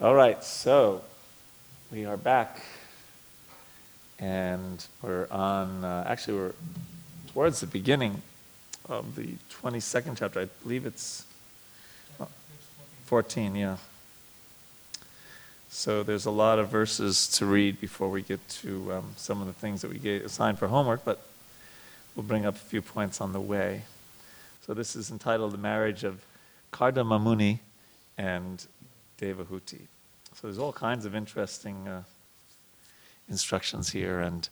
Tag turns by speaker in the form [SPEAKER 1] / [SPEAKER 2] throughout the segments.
[SPEAKER 1] All right, so we are back. And we're on, uh, actually, we're towards the beginning of the 22nd chapter. I believe it's uh, 14, yeah. So there's a lot of verses to read before we get to um, some of the things that we get assigned for homework, but we'll bring up a few points on the way. So this is entitled The Marriage of Kardama Muni and Devahuti. So there's all kinds of interesting uh, instructions here and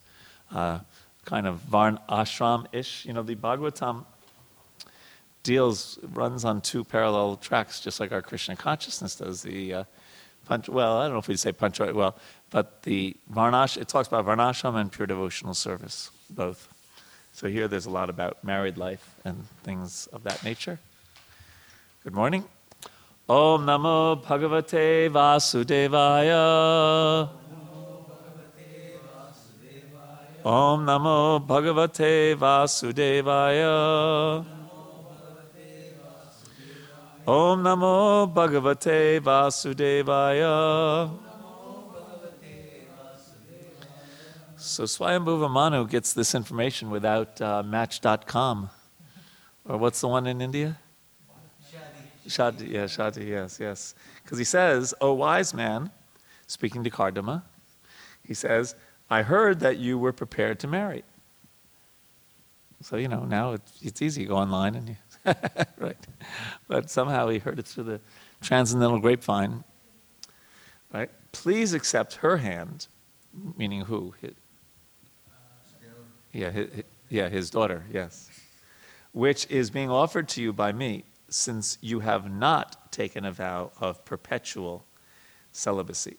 [SPEAKER 1] uh, kind of Varn ashram ish. You know, the Bhagavatam deals, runs on two parallel tracks, just like our Krishna consciousness does. The uh, punch, well, I don't know if we'd say punch well, but the Varnash, it talks about Varnashram and pure devotional service, both. So here there's a lot about married life and things of that nature. Good morning. Om Namo Bhagavate Vasudevaya. Om Namo Bhagavate Vasudevaya. Om Namo Bhagavate Vasudevaya. So Swayambhuva Manu gets this information without uh, Match.com. Or what's the one in India? Shadi, yeah, Shadi, yes, yes. Because he says, O wise man, speaking to Kardama, he says, I heard that you were prepared to marry. So, you know, now it's, it's easy. You go online and you, right. But somehow he heard it through the transcendental grapevine, right? Please accept her hand, meaning who? Yeah, his, yeah, his daughter, yes. Which is being offered to you by me since you have not taken a vow of perpetual celibacy.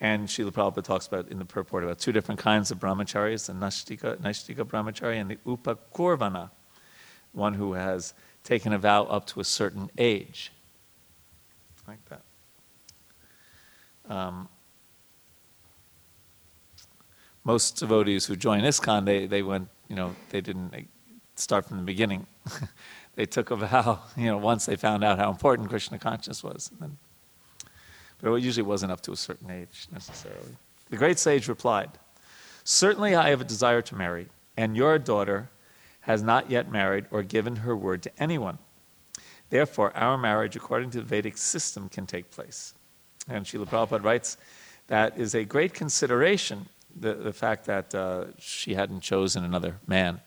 [SPEAKER 1] And Srila Prabhupada talks about in the purport about two different kinds of brahmacharis, the Naishtika, Naishtika brahmachari and the Upakurvana, one who has taken a vow up to a certain age. Like that. Um, most devotees who join ISKCON, they, they went, you know, they didn't start from the beginning. they took a vow, you know, once they found out how important Krishna consciousness was. But it usually wasn't up to a certain age necessarily. The great sage replied, Certainly I have a desire to marry, and your daughter has not yet married or given her word to anyone. Therefore, our marriage, according to the Vedic system, can take place. And Srila Prabhupada writes that is a great consideration, the, the fact that uh, she hadn't chosen another man.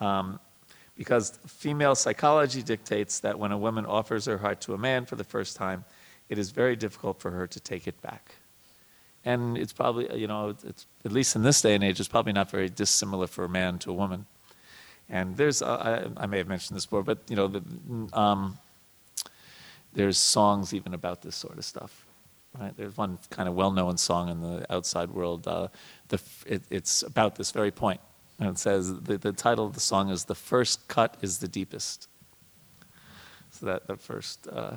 [SPEAKER 1] Um, because female psychology dictates that when a woman offers her heart to a man for the first time, it is very difficult for her to take it back. And it's probably, you know, it's, at least in this day and age, it's probably not very dissimilar for a man to a woman. And there's, uh, I, I, may have mentioned this before, but, you know, the, um, there's songs even about this sort of stuff. Right? There's one kind of well-known song in the outside world. Uh, the, it, it's about this very point. And it says the, the title of the song is "The First Cut is the Deepest." So that the first uh,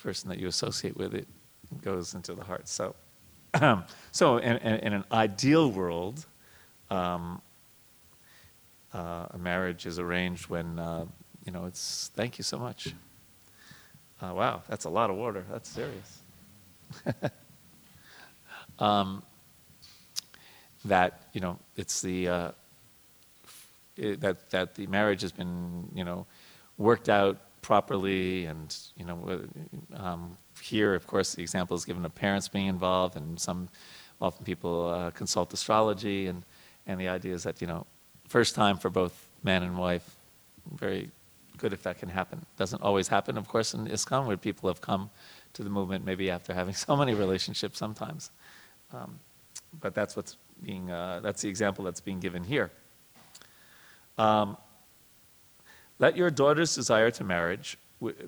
[SPEAKER 1] person that you associate with it goes into the heart. So, so in, in, in, an ideal world, um, uh, a marriage is arranged when uh, you know it's. Thank you so much. Uh, wow, that's a lot of water. That's serious. um, that you know it's the uh, it, that that the marriage has been you know worked out properly, and you know um, here of course the example is given of parents being involved, and some often people uh, consult astrology, and and the idea is that you know first time for both man and wife, very good if that can happen. Doesn't always happen, of course, in ISKCON where people have come to the movement maybe after having so many relationships sometimes. Um, but that's what's being, uh, that's the example that's being given here. Um, let your daughter's desire to marriage,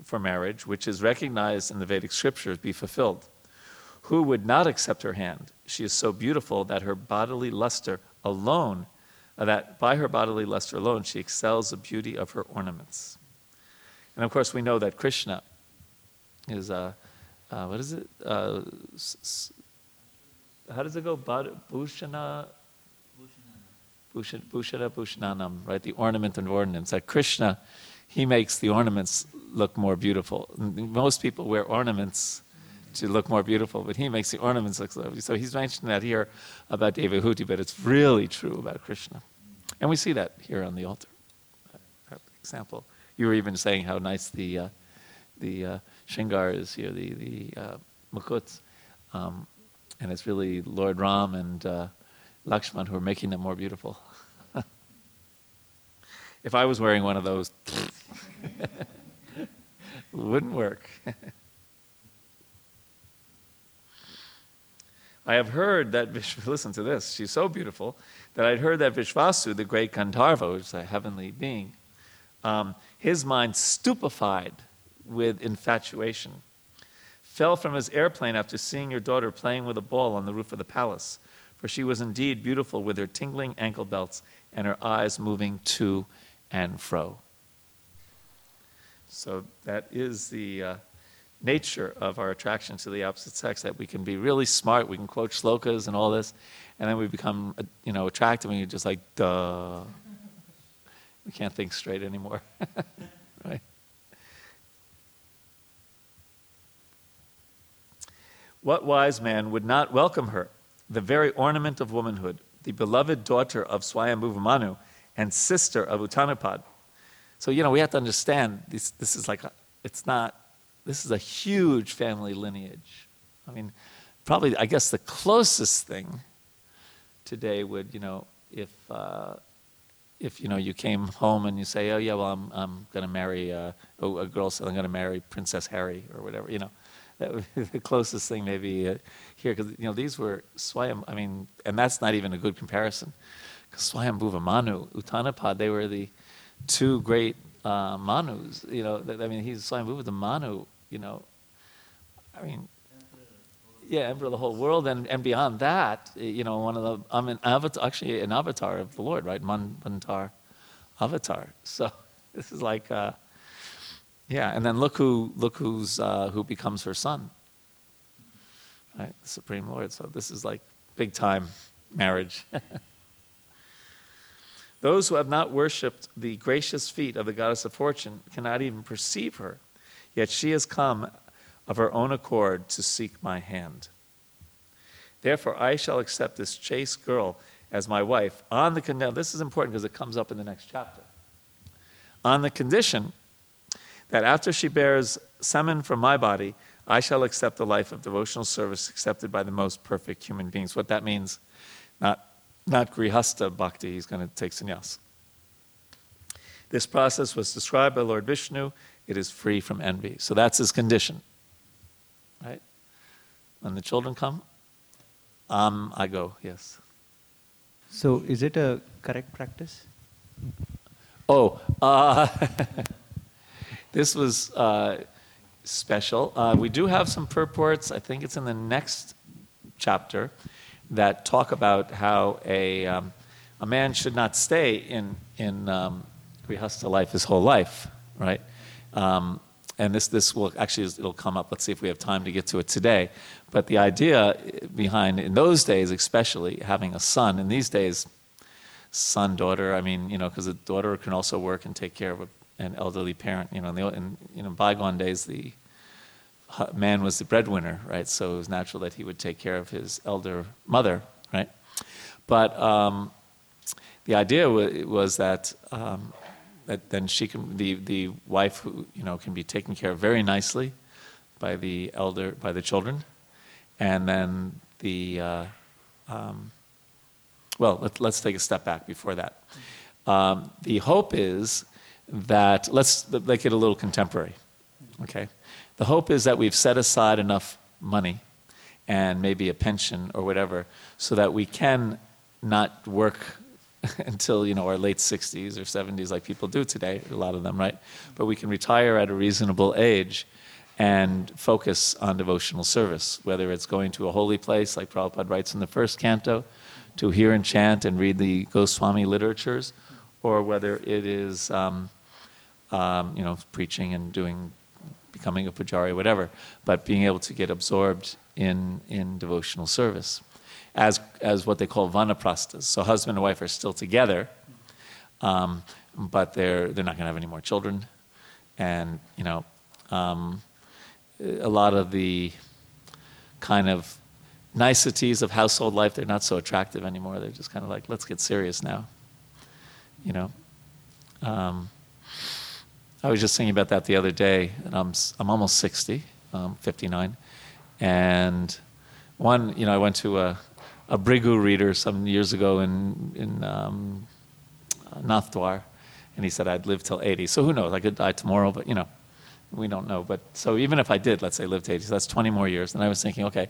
[SPEAKER 1] for marriage, which is recognized in the Vedic scriptures, be fulfilled. Who would not accept her hand? She is so beautiful that her bodily luster alone, uh, that by her bodily luster alone, she excels the beauty of her ornaments. And of course, we know that Krishna is, uh, uh, what is it? Uh, how does it go? Bhushana, Bhushana Bhushananam, right? The ornament and ordinance. That Krishna, he makes the ornaments look more beautiful. Most people wear ornaments to look more beautiful, but he makes the ornaments look lovely. So he's mentioning that here about Devahuti, but it's really true about Krishna. And we see that here on the altar. Example. You were even saying how nice the, uh, the uh, Shingar is here, the, the uh, Mukuts. Um, and it's really Lord Ram and uh, Lakshman who are making them more beautiful. if I was wearing one of those, wouldn't work. I have heard that, listen to this, she's so beautiful, that I'd heard that Vishvasu, the great Gandharva, which is a heavenly being, um, his mind stupefied with infatuation, fell from his airplane after seeing your daughter playing with a ball on the roof of the palace. For she was indeed beautiful with her tingling ankle belts and her eyes moving to and fro. So that is the uh, nature of our attraction to the opposite sex, that we can be really smart, we can quote shlokas and all this, and then we become, uh, you know, attractive and you're just like, duh. We can't think straight anymore, right? What wise man would not welcome her, the very ornament of womanhood, the beloved daughter of Swayambhuva Manu and sister of Uttanapad? So, you know, we have to understand this, this is like, a, it's not, this is a huge family lineage. I mean, probably, I guess the closest thing today would, you know, if, uh, if, you know, you came home and you say, oh, yeah, well, I'm, I'm going to marry, uh, a girl said, I'm going to marry Princess Harry or whatever, you know. That would be the closest thing maybe uh, here, because, you know, these were Swayam, I mean, and that's not even a good comparison. Because Swayambhuva Manu, Uttanapad, they were the, two great uh, Manus. You know, I mean, he's Swayambhuva the Manu. You know, I mean, yeah, emperor of the whole world, and, and beyond that, you know, one of the I'm an avatar, actually an avatar of the Lord, right? Manvantar avatar. So this is like, uh, yeah, and then look who look who's uh, who becomes her son, right? The Supreme Lord. So this is like big time marriage. Those who have not worshipped the gracious feet of the goddess of fortune cannot even perceive her, yet she has come of her own accord to seek my hand. Therefore, I shall accept this chaste girl as my wife on the condition. This is important because it comes up in the next chapter. On the condition that after she bears semen from my body, I shall accept the life of devotional service accepted by the most perfect human beings. What that means, not not grihasta bhakti, he's going to take sannyas. This process was described by Lord Vishnu. It is free from envy. So that's his condition. Right? When the children come, um, I go, yes.
[SPEAKER 2] So is it a correct practice?
[SPEAKER 1] Oh, uh, this was uh, special. Uh, we do have some purports. I think it's in the next chapter that talk about how a, um, a man should not stay in, in um, grihastha life his whole life, right? Um, and this, this will actually, it'll come up. Let's see if we have time to get to it today. But the idea behind, in those days especially, having a son, in these days, son, daughter, I mean, you know, because a daughter can also work and take care of a, an elderly parent. You know, in, the, in you know, bygone days, the man was the breadwinner, right? So it was natural that he would take care of his elder mother, right? But um, the idea w- was that um, that then she can the the wife who you know can be taken care of very nicely by the elder by the children, and then the uh, um, well let, let's take a step back before that. Um, the hope is that let's make it a little contemporary, okay? The hope is that we've set aside enough money and maybe a pension or whatever so that we can not work until you know our late 60s or 70s like people do today a lot of them right but we can retire at a reasonable age and focus on devotional service whether it's going to a holy place like Prabhupada writes in the first canto to hear and chant and read the Goswami literatures or whether it is um, um, you know preaching and doing becoming a pujari, whatever, but being able to get absorbed in, in devotional service as, as what they call vanaprasthas. So husband and wife are still together, um, but they're, they're not going to have any more children. And, you know, um, a lot of the kind of niceties of household life, they're not so attractive anymore. They're just kind of like, let's get serious now. You know? Um, I was just thinking about that the other day, and I'm, I'm almost 60, um, 59. And one, you know, I went to a, a Bhrigu reader some years ago in, in um, Nathdwar, and he said I'd live till 80. So who knows? I could die tomorrow, but you know, we don't know. But so even if I did, let's say, live to 80, so that's 20 more years. And I was thinking, okay,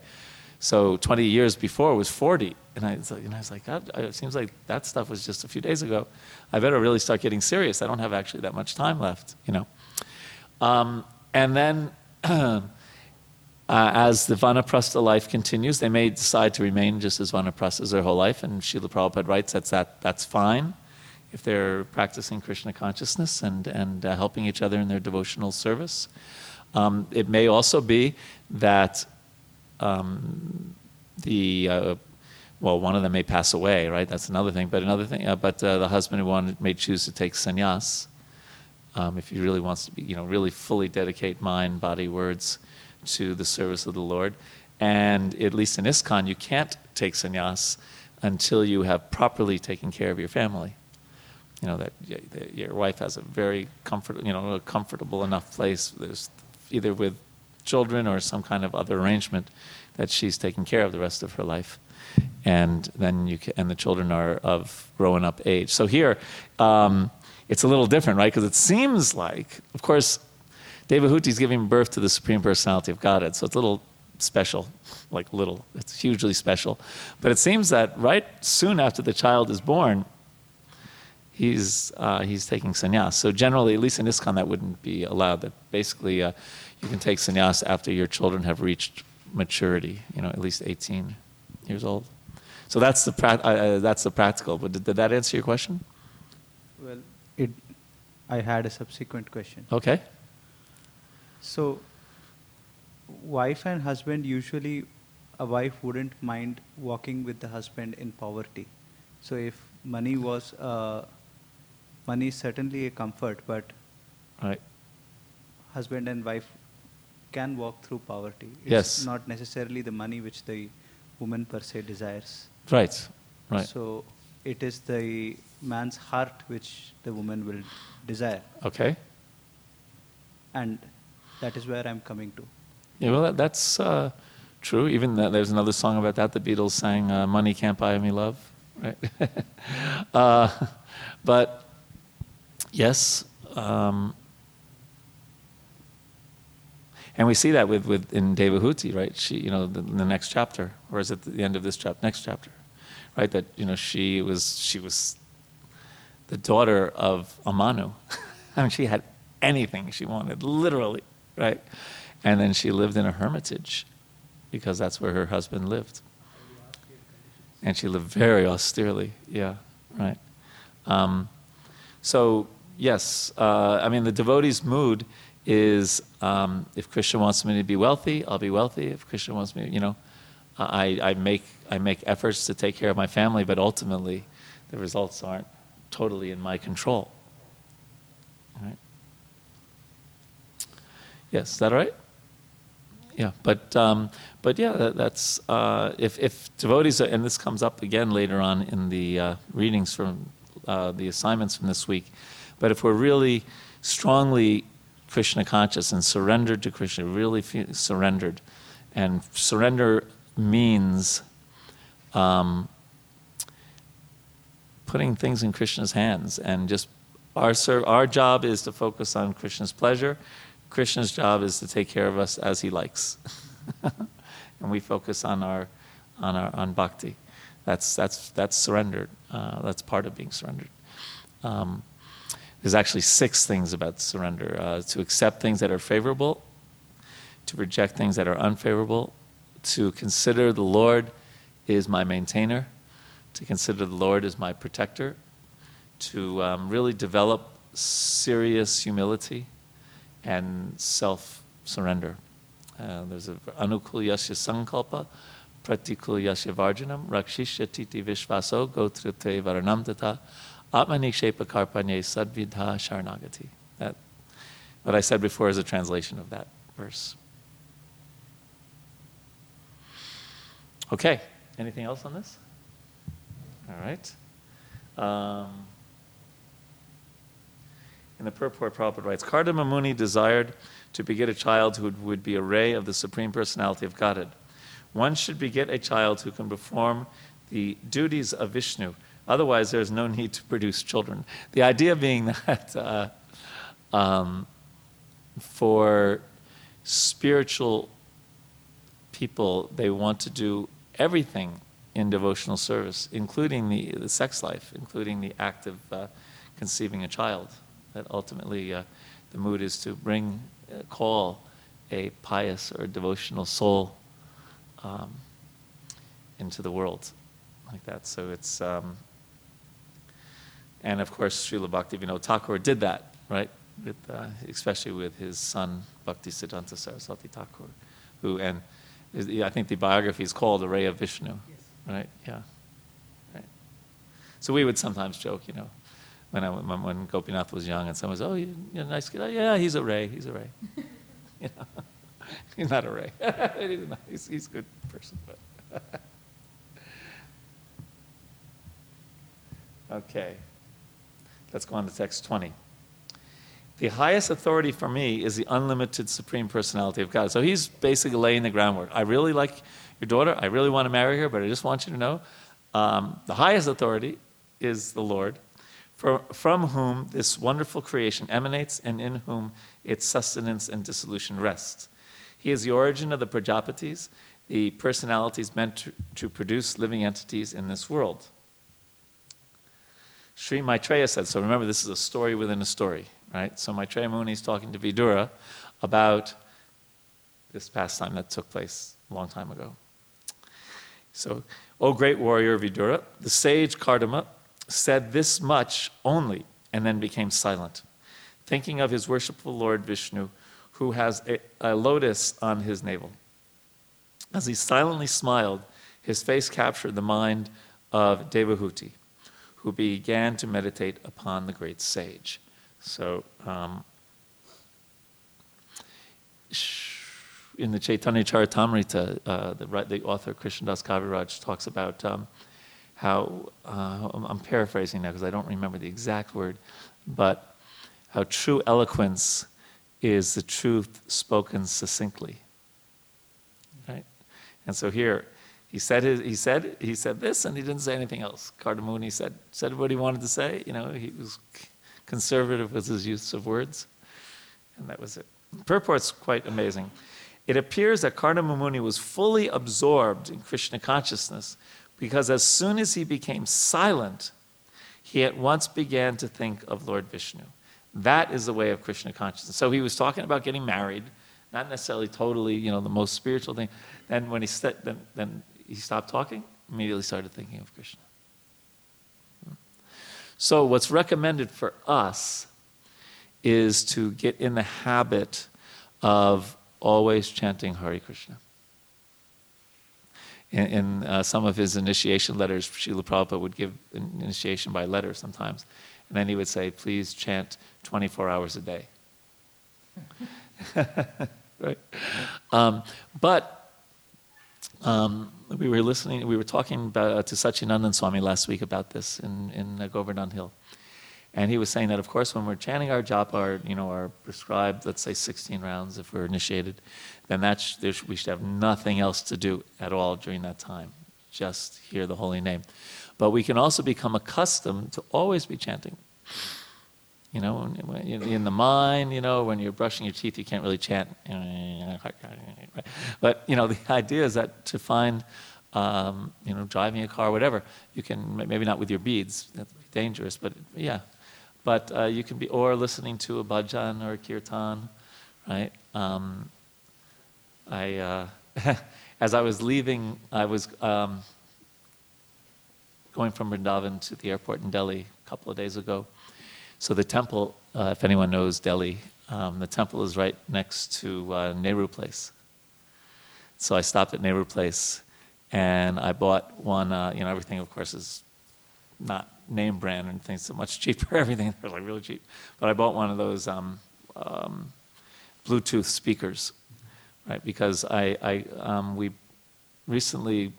[SPEAKER 1] so 20 years before was 40. And I, and I was like, God, it seems like that stuff was just a few days ago. I better really start getting serious. I don't have actually that much time left, you know. Um, and then uh, as the Vanaprastha life continues, they may decide to remain just as Vanaprasthas their whole life. And Srila Prabhupada writes that's, that, that's fine if they're practicing Krishna consciousness and, and uh, helping each other in their devotional service. Um, it may also be that um, the uh, well, one of them may pass away, right? That's another thing. But another thing, uh, but uh, the husband who wanted may choose to take sannyas um, if he really wants to be, you know, really fully dedicate mind, body, words to the service of the Lord. And at least in ISKCON, you can't take sannyas until you have properly taken care of your family. You know that that your wife has a very comfort, you know, a comfortable enough place. There's either with children or some kind of other arrangement that she's taking care of the rest of her life, and then you can, and the children are of growing up age. So here, um, it's a little different, right? Because it seems like, of course, David Devahuti is giving birth to the Supreme Personality of Godhead, so it's a little special, like little. It's hugely special, but it seems that right soon after the child is born, he's uh, he's taking sannyas. So generally, at least in ISKCON, that wouldn't be allowed. That basically, uh, you can take sannyas after your children have reached maturity. You know, at least 18 years old. So that's the pra- uh, uh, that's the practical. But did, did that answer your question?
[SPEAKER 2] Well, it, I had a subsequent question.
[SPEAKER 1] Okay.
[SPEAKER 2] So, wife and husband usually, a wife wouldn't mind walking with the husband in poverty. So, if money was, uh, money is certainly a comfort, but
[SPEAKER 1] Right.
[SPEAKER 2] husband and wife can walk through poverty. It's
[SPEAKER 1] Yes.
[SPEAKER 2] not necessarily the money which the woman per se desires.
[SPEAKER 1] Right. Right.
[SPEAKER 2] So, it is the man's heart which the woman will desire.
[SPEAKER 1] Okay.
[SPEAKER 2] And that is where I'm coming to.
[SPEAKER 1] Yeah, well, that, that's uh, true. Even that, there's another song about that. The Beatles sang uh, "Money Can't Buy Me Love," right? uh, but yes, um, and we see that with, with in Devahuti, right? She, you know, the, the next chapter, or is it the end of this chapter? Next chapter, right? That you know, she was she was the daughter of Amanu. I mean, she had anything she wanted, literally, right? And then she lived in a hermitage because that's where her husband lived. And she lived very austerely, yeah, right. Um, so, yes, uh, I mean, the devotee's mood is um, if Krishna wants me to be wealthy, I'll be wealthy. If Krishna wants me, you know, I, I, make, I make efforts to take care of my family, but ultimately the results aren't totally in my control. Right? Yes, is that all right? Yeah, but um, but yeah, that, that's uh, if if devotees are, and this comes up again later on in the uh, readings from uh, the assignments from this week. But if we're really strongly Krishna conscious and surrendered to Krishna, really surrendered, and surrender means um, putting things in Krishna's hands and just our ser- our job is to focus on Krishna's pleasure. Krishna's job is to take care of us as he likes. and we focus on our on our on bhakti. That's that's that's surrendered. Uh, that's part of being surrendered. Um, there's actually six things about surrender: uh, to accept things that are favorable, to reject things that are unfavorable, to consider the Lord is my maintainer, to consider the Lord is my protector, to um, really develop serious humility and self surrender. Uh, there's a anukul yasya sankalpa, pratikul yasya varjanam, rakshishyatiti vishvaso, gotrite varanam atmanikshapa karpanye sadvidha sharnagati. That, what I said before is a translation of that verse. Okay, anything else on this? All right. Um, in the purport, Prabhupada writes, Kardama Muni desired to beget a child who would be a ray of the Supreme Personality of Godhead. One should beget a child who can perform the duties of Vishnu. Otherwise, there is no need to produce children. The idea being that uh, um, for spiritual people, they want to do everything in devotional service, including the, the sex life, including the act of uh, conceiving a child. That ultimately uh, the mood is to bring, uh, call a pious or devotional soul um, into the world like that. So it's, um, and of course, Srila Bhaktivinoda Thakur did that, right? With, uh, especially with his son, Bhakti Siddhanta Saraswati Thakur, who, and is- I think the biography is called A Ray of Vishnu, right? Yeah. Right. So we would sometimes joke, you know, when, I, when, when Gopinath was young and someone was, oh, you, you're a nice kid. Oh, yeah, he's a ray, he's a ray. you know, he's not a ray. he's, not, he's, he's a good person, but. okay. Let's go on to text 20. The highest authority for me is the unlimited supreme personality of God. So he's basically laying the groundwork. I really like your daughter. I really want to marry her, but I just want you to know um, the highest authority is the Lord, for, from whom this wonderful creation emanates and in whom its sustenance and dissolution rest. He is the origin of the Prajapatis, the personalities meant to, to produce living entities in this world. Sri Maitreya said, so remember, this is a story within a story, right? So Maitreya Muni is talking to Vidura about this pastime that took place a long time ago. So, O great warrior Vidura, the sage Kardama said this much only and then became silent, thinking of his worshipful Lord Vishnu, who has a, a lotus on his navel. As he silently smiled, his face captured the mind of Devahuti, who began to meditate upon the great sage. So, um, in the Chaitanya Charitamrita, uh, the, the author Krishnadas Kaviraj talks about um, how, uh, I'm paraphrasing now because I don't remember the exact word, but how true eloquence is the truth spoken succinctly. Right? And so here, he said, his, he said, he said this and he didn't say anything else. Kardama Muni said, said what he wanted to say. You know, he was conservative with his use of words. And that was it. Purport's quite amazing. It appears that Kardamamuni was fully absorbed in Krishna consciousness because as soon as he became silent, he at once began to think of Lord Vishnu. That is the way of Krishna consciousness. So he was talking about getting married, not necessarily totally, you know, the most spiritual thing. Then when he st- then, then he stopped talking, immediately started thinking of Krishna. So what's recommended for us is to get in the habit of always chanting Hare Krishna. In, in uh, some of his initiation letters, Srila Prabhupada would give initiation by letter sometimes. And then he would say, please chant 24 hours a day. right? Um, but um, we were listening, we were talking about, uh, to Satchidanand Swami last week about this in, in uh, Govardhan Hill. And he was saying that, of course, when we're chanting our japa, our, you know, our prescribed, let's say 16 rounds if we're initiated, then that sh- we should have nothing else to do at all during that time. Just hear the holy name. But we can also become accustomed to always be chanting. You know, in the mind, you know, when you're brushing your teeth, you can't really chant. But, you know, the idea is that to find, um, you know, driving a car, whatever, you can, maybe not with your beads, that's dangerous, but yeah. But uh, you can be, or listening to a bhajan or a kirtan, right? Um, I, uh, as I was leaving, I was um, going from Vrindavan to the airport in Delhi a couple of days ago. So the temple, uh, if anyone knows Delhi, um, the temple is right next to uh, Nehru Place. So I stopped at Nehru Place, and I bought one. Uh, you know, everything, of course, is not name brand and things so much cheaper. Everything was like really cheap. But I bought one of those um, um, Bluetooth speakers, right? Because I, I um, we recently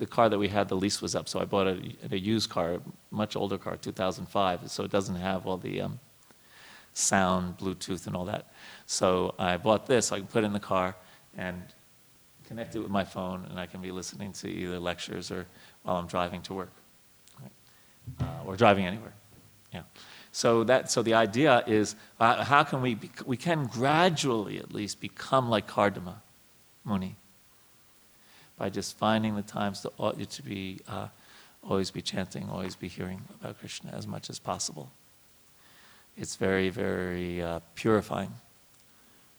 [SPEAKER 1] the car that we had, the lease was up, so I bought a, a used car, much older car, 2005, so it doesn't have all the um, sound, Bluetooth, and all that. So I bought this, so I can put it in the car and connect it with my phone, and I can be listening to either lectures or while I'm driving to work, uh, or driving anywhere. Yeah. So that so the idea is uh, how can we bec we can gradually at least become like Kardama Muni by just finding the times that ought you to be uh, always be chanting, always be hearing about Krishna as much as possible. It's very very uh, purifying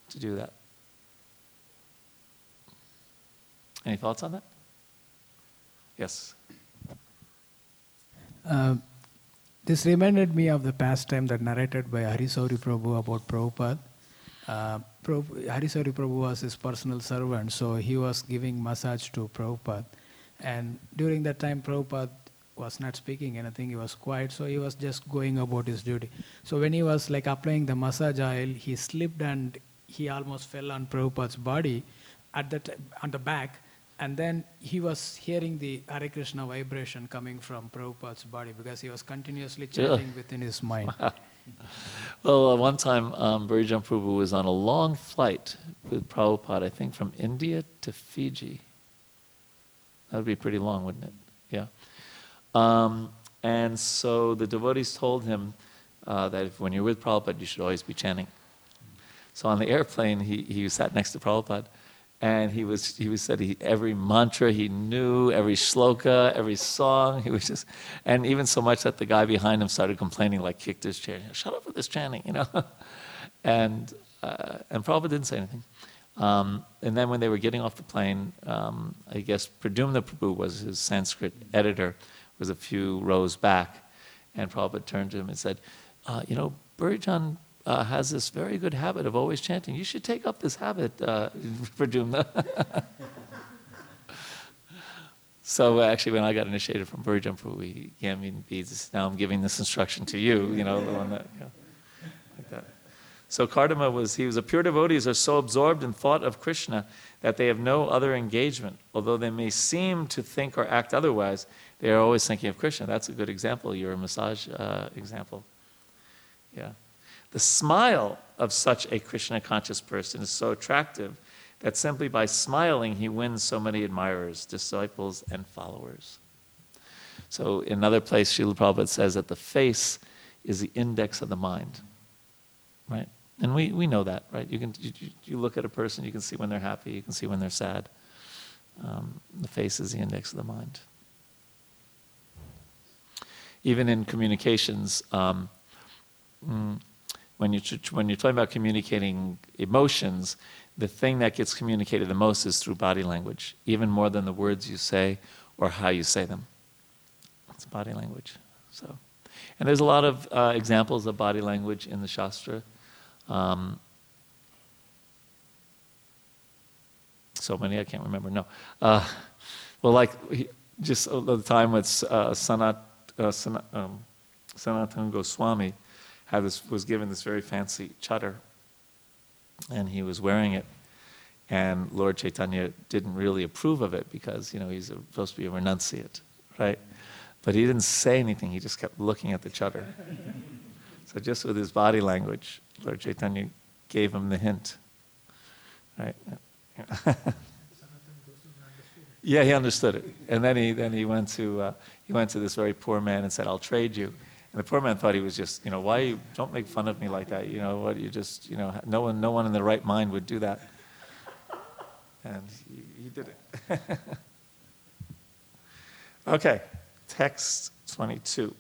[SPEAKER 1] to do that. Any thoughts on that? Yes.
[SPEAKER 3] Uh, this reminded me of the pastime that narrated by Hari Sauri Prabhu about Prabhupada. Uh, Prabhu, Hari Sauri Prabhu was his personal servant, so he was giving massage to Prabhupada. And during that time, Prabhupada was not speaking anything, he was quiet, so he was just going about his duty. So when he was like applying the massage oil, he slipped and he almost fell on Prabhupada's body at the t- on the back. And then he was hearing the Hare Krishna vibration coming from Prabhupada's body because he was continuously
[SPEAKER 1] Yeah.
[SPEAKER 3] chanting within his mind.
[SPEAKER 1] Well, uh, one time, um, Bhurijan Prabhu was on a long flight with Prabhupada, I think from India to Fiji. That would be pretty long, wouldn't it? Yeah. Um, and so the devotees told him uh, that if, when you're with Prabhupada, you should always be chanting. So on the airplane, he, he sat next to Prabhupada, and he was he was said he, every mantra he knew, every shloka, every song. He was just, and even so much that the guy behind him started complaining, like kicked his chair. Shut up with this chanting, you know. and uh, and Prabhupada didn't say anything. Um, and then when they were getting off the plane, um, I guess Pradyumna Prabhu was his Sanskrit editor, was a few rows back, and Prabhupada turned to him and said, uh, "You know, Bhurijan uh, has this very good habit of always chanting. You should take up this habit, uh, Pradyumna." so uh, actually, when I got initiated from Bhurijan Prabhu, he gave me beads. Now I'm giving this instruction to you. You know, the one that, you know, like that. So Kardama was, he was a pure devotees are so absorbed in thought of Krishna that they have no other engagement. Although they may seem to think or act otherwise, they are always thinking of Krishna. That's a good example, your massage uh, example. Yeah. The smile of such a Krishna conscious person is so attractive that simply by smiling he wins so many admirers, disciples, and followers. So in another place, Srila Prabhupada says that the face is the index of the mind. Right? And we, we know that, right? You can you, you- look at a person, you can see when they're happy, you can see when they're sad. Um, the face is the index of the mind. Even in communications, um, mm, when, you, when you're talking about communicating emotions, the thing that gets communicated the most is through body language, even more than the words you say or how you say them. It's body language. So, and there's a lot of uh, examples of body language in the Shastra. Um, so many I can't remember. No, uh, well, like just at the time with uh, Sanat, uh, Sana, um, Goswami had this was given this very fancy chadar, and he was wearing it, and Lord Chaitanya didn't really approve of it because you know he's supposed to be a renunciate, right? But he didn't say anything. He just kept looking at the chadar. so just with his body language, Lord Chaitanya gave him the hint, right? Yeah, he understood it. And then he, then he, went to, uh, he went to this very poor man and said, I'll trade you. And the poor man thought he was just, you know, why don't make fun of me like that. You know, what, you just, you know, no one, no one in their right mind would do that. And he, he did it. okay, text 22.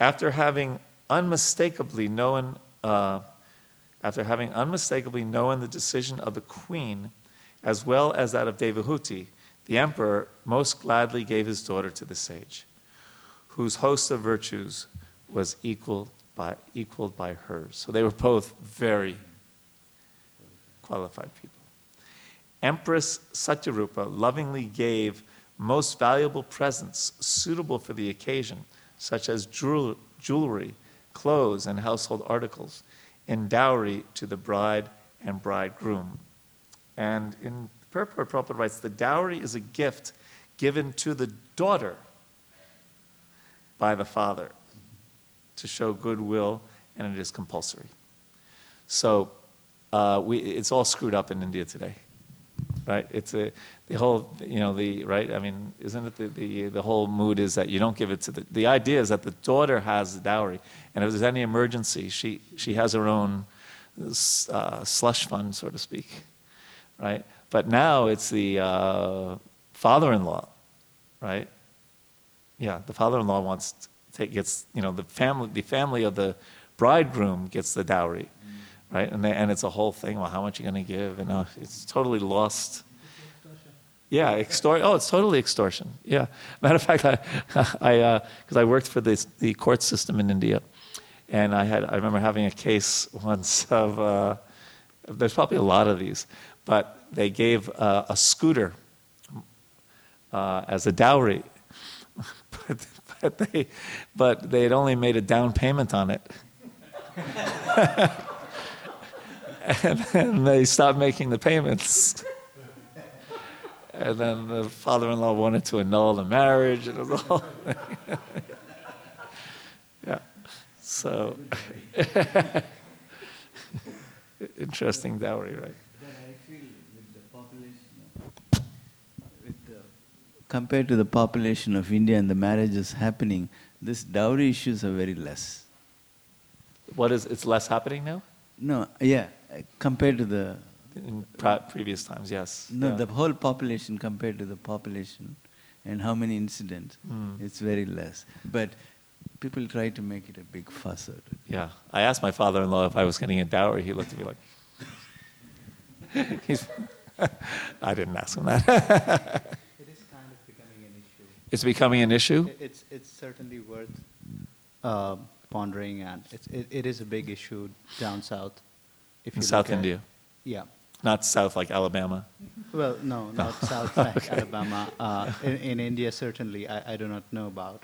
[SPEAKER 1] After having unmistakably known, uh, after having unmistakably known the decision of the queen, as well as that of Devahuti, the emperor most gladly gave his daughter to the sage, whose host of virtues was equal by, equaled by hers. So they were both very qualified people. Empress Shatarupa lovingly gave most valuable presents suitable for the occasion, such as jewelry, clothes, and household articles, in dowry to the bride and bridegroom. And in Purport, Prabhupada writes, the dowry is a gift given to the daughter by the father to show goodwill, and it is compulsory. So uh, we, it's all screwed up in India today, right? It's a, the whole, you know, the, right? I mean, isn't it the, the, the whole mood is that you don't give it to the, the idea is that the daughter has the dowry, and if there's any emergency, she, she has her own uh, slush fund, so to speak, right? But now it's the uh, father-in-law, right? Yeah, the father-in-law wants to take, gets, you know, the family, the family of the bridegroom gets the dowry, right? And, they, and it's a whole thing. Well, how much are you going to give? And uh, it's totally lost. Yeah, extor- Oh, it's totally extortion. Yeah. Matter of fact, I, I, because I worked for this, the court system in India, and I had, I remember having a case once of, uh, there's probably a lot of these, but they gave uh, a scooter uh, as a dowry, but, but they, but they had only made a down payment on it. and then they stopped making the payments. And then the father-in-law wanted to annul the marriage, and it was all. yeah. So, interesting dowry, right?
[SPEAKER 2] But I feel with the population, with the, compared to the population of India and the marriages happening, this dowry issues are very less.
[SPEAKER 1] What is? It's less happening now.
[SPEAKER 2] No, yeah, compared to the
[SPEAKER 1] In pre- previous times, yes.
[SPEAKER 2] no
[SPEAKER 1] Yeah.
[SPEAKER 2] the whole population compared to the population, and how many incidents,
[SPEAKER 1] Hmm.
[SPEAKER 2] it's very less. But people try to make it a big fuss out of it.
[SPEAKER 1] Yeah, I asked my father-in-law if I was getting a dowry. He looked at me like, he's. I didn't ask him that.
[SPEAKER 2] It is kind of becoming an issue.
[SPEAKER 1] It's becoming an issue.
[SPEAKER 2] It's, it's certainly worth uh, pondering, and it's, it, it is a big issue down south. If
[SPEAKER 1] In
[SPEAKER 2] you
[SPEAKER 1] South
[SPEAKER 2] look at-
[SPEAKER 1] India,
[SPEAKER 2] Yeah.
[SPEAKER 1] not south like Alabama.
[SPEAKER 2] Well, no, not south like Alabama. Uh, in, in India, certainly, I, I do not know about.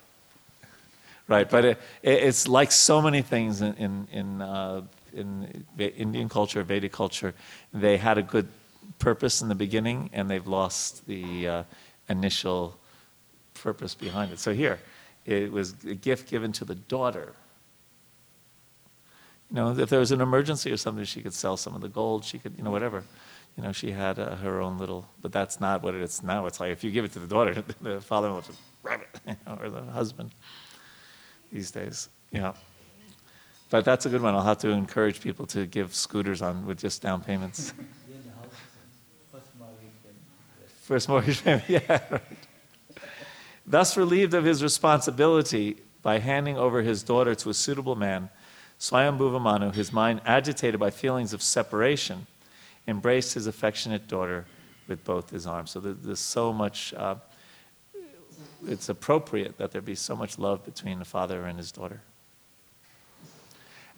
[SPEAKER 1] Right, but it, it, it's like so many things in in in, uh, in Indian culture, Vedic culture. They had a good purpose in the beginning, and they've lost the uh, initial purpose behind it. So here, it was a gift given to the daughter. You know, if there was an emergency or something, she could sell some of the gold. She could, you know, whatever. You know, she had uh, her own little. But that's not what it is now. It's like if you give it to the daughter, the father-in-law just grab it, you know, or the husband these days. Yeah. But that's a good one. I'll have to encourage people to give scooters on with just down payments. First mortgage payment, yeah. Right. Thus relieved of his responsibility by handing over his daughter to a suitable man, Swayambhuva Manu, his mind agitated by feelings of separation, embraced his affectionate daughter with both his arms. So there's so much, uh, it's appropriate that there be so much love between the father and his daughter.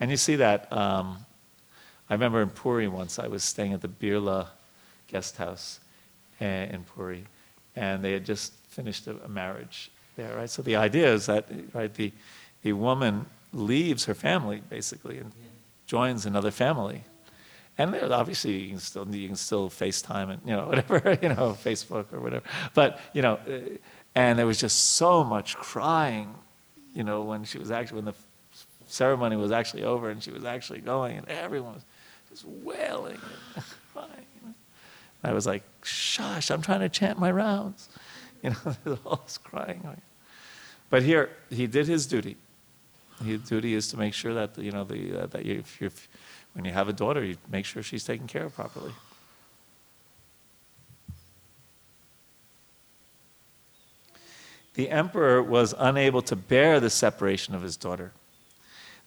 [SPEAKER 1] And you see that. Um, I remember in Puri once, I was staying at the Birla guest house uh, in Puri, and they had just finished a, marriage there, right? So the idea is that, right, the, the woman leaves her family, basically, and joins another family. And obviously, you can still you can still FaceTime and you know whatever you know Facebook or whatever. But you know, uh, and there was just so much crying, you know, when she was actually when the ceremony was actually over and she was actually going, and everyone was just wailing and crying. I was like, "Shush! I'm trying to chant my rounds," you know. There's all crying. But here, he did his duty. His duty is to make sure that you know the uh, that you, if, if when you have a daughter, you make sure she's taken care of properly. The emperor was unable to bear the separation of his daughter.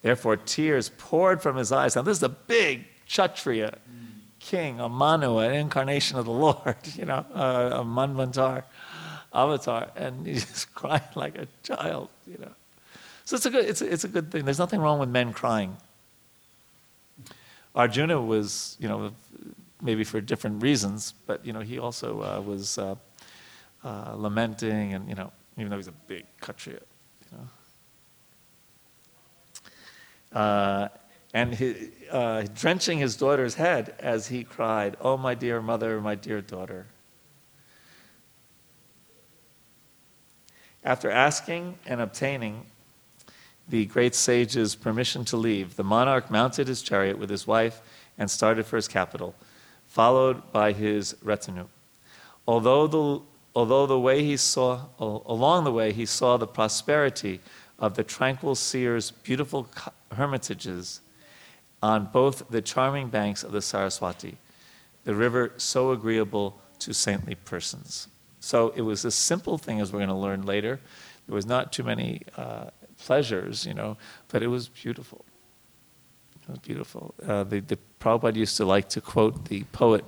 [SPEAKER 1] Therefore, tears poured from his eyes. Now, this is a big Kshatriya king, a Manu, an incarnation of the Lord, you know, a, a Manvantar avatar, and he's just crying like a child, you know. So it's a good, it's a, it's a good thing. There's nothing wrong with men crying. Arjuna was, you know, maybe for different reasons, but you know, he also uh, was uh, uh, lamenting, and you know, even though he's a big Kshatriya, you know. Uh, and he, uh, drenching his daughter's head as he cried, "Oh, my dear mother, my dear daughter." After asking and obtaining the great sage's permission to leave, the monarch mounted his chariot with his wife and started for his capital, followed by his retinue. Although the, although the way he saw, along the way he saw the prosperity of the tranquil seer's beautiful hermitages on both the charming banks of the Saraswati, the river so agreeable to saintly persons. So it was a simple thing, as we're going to learn later. There was not too many uh, pleasures, you know, but it was beautiful. It was beautiful. Uh, the, the Prabhupada used to like to quote the poet,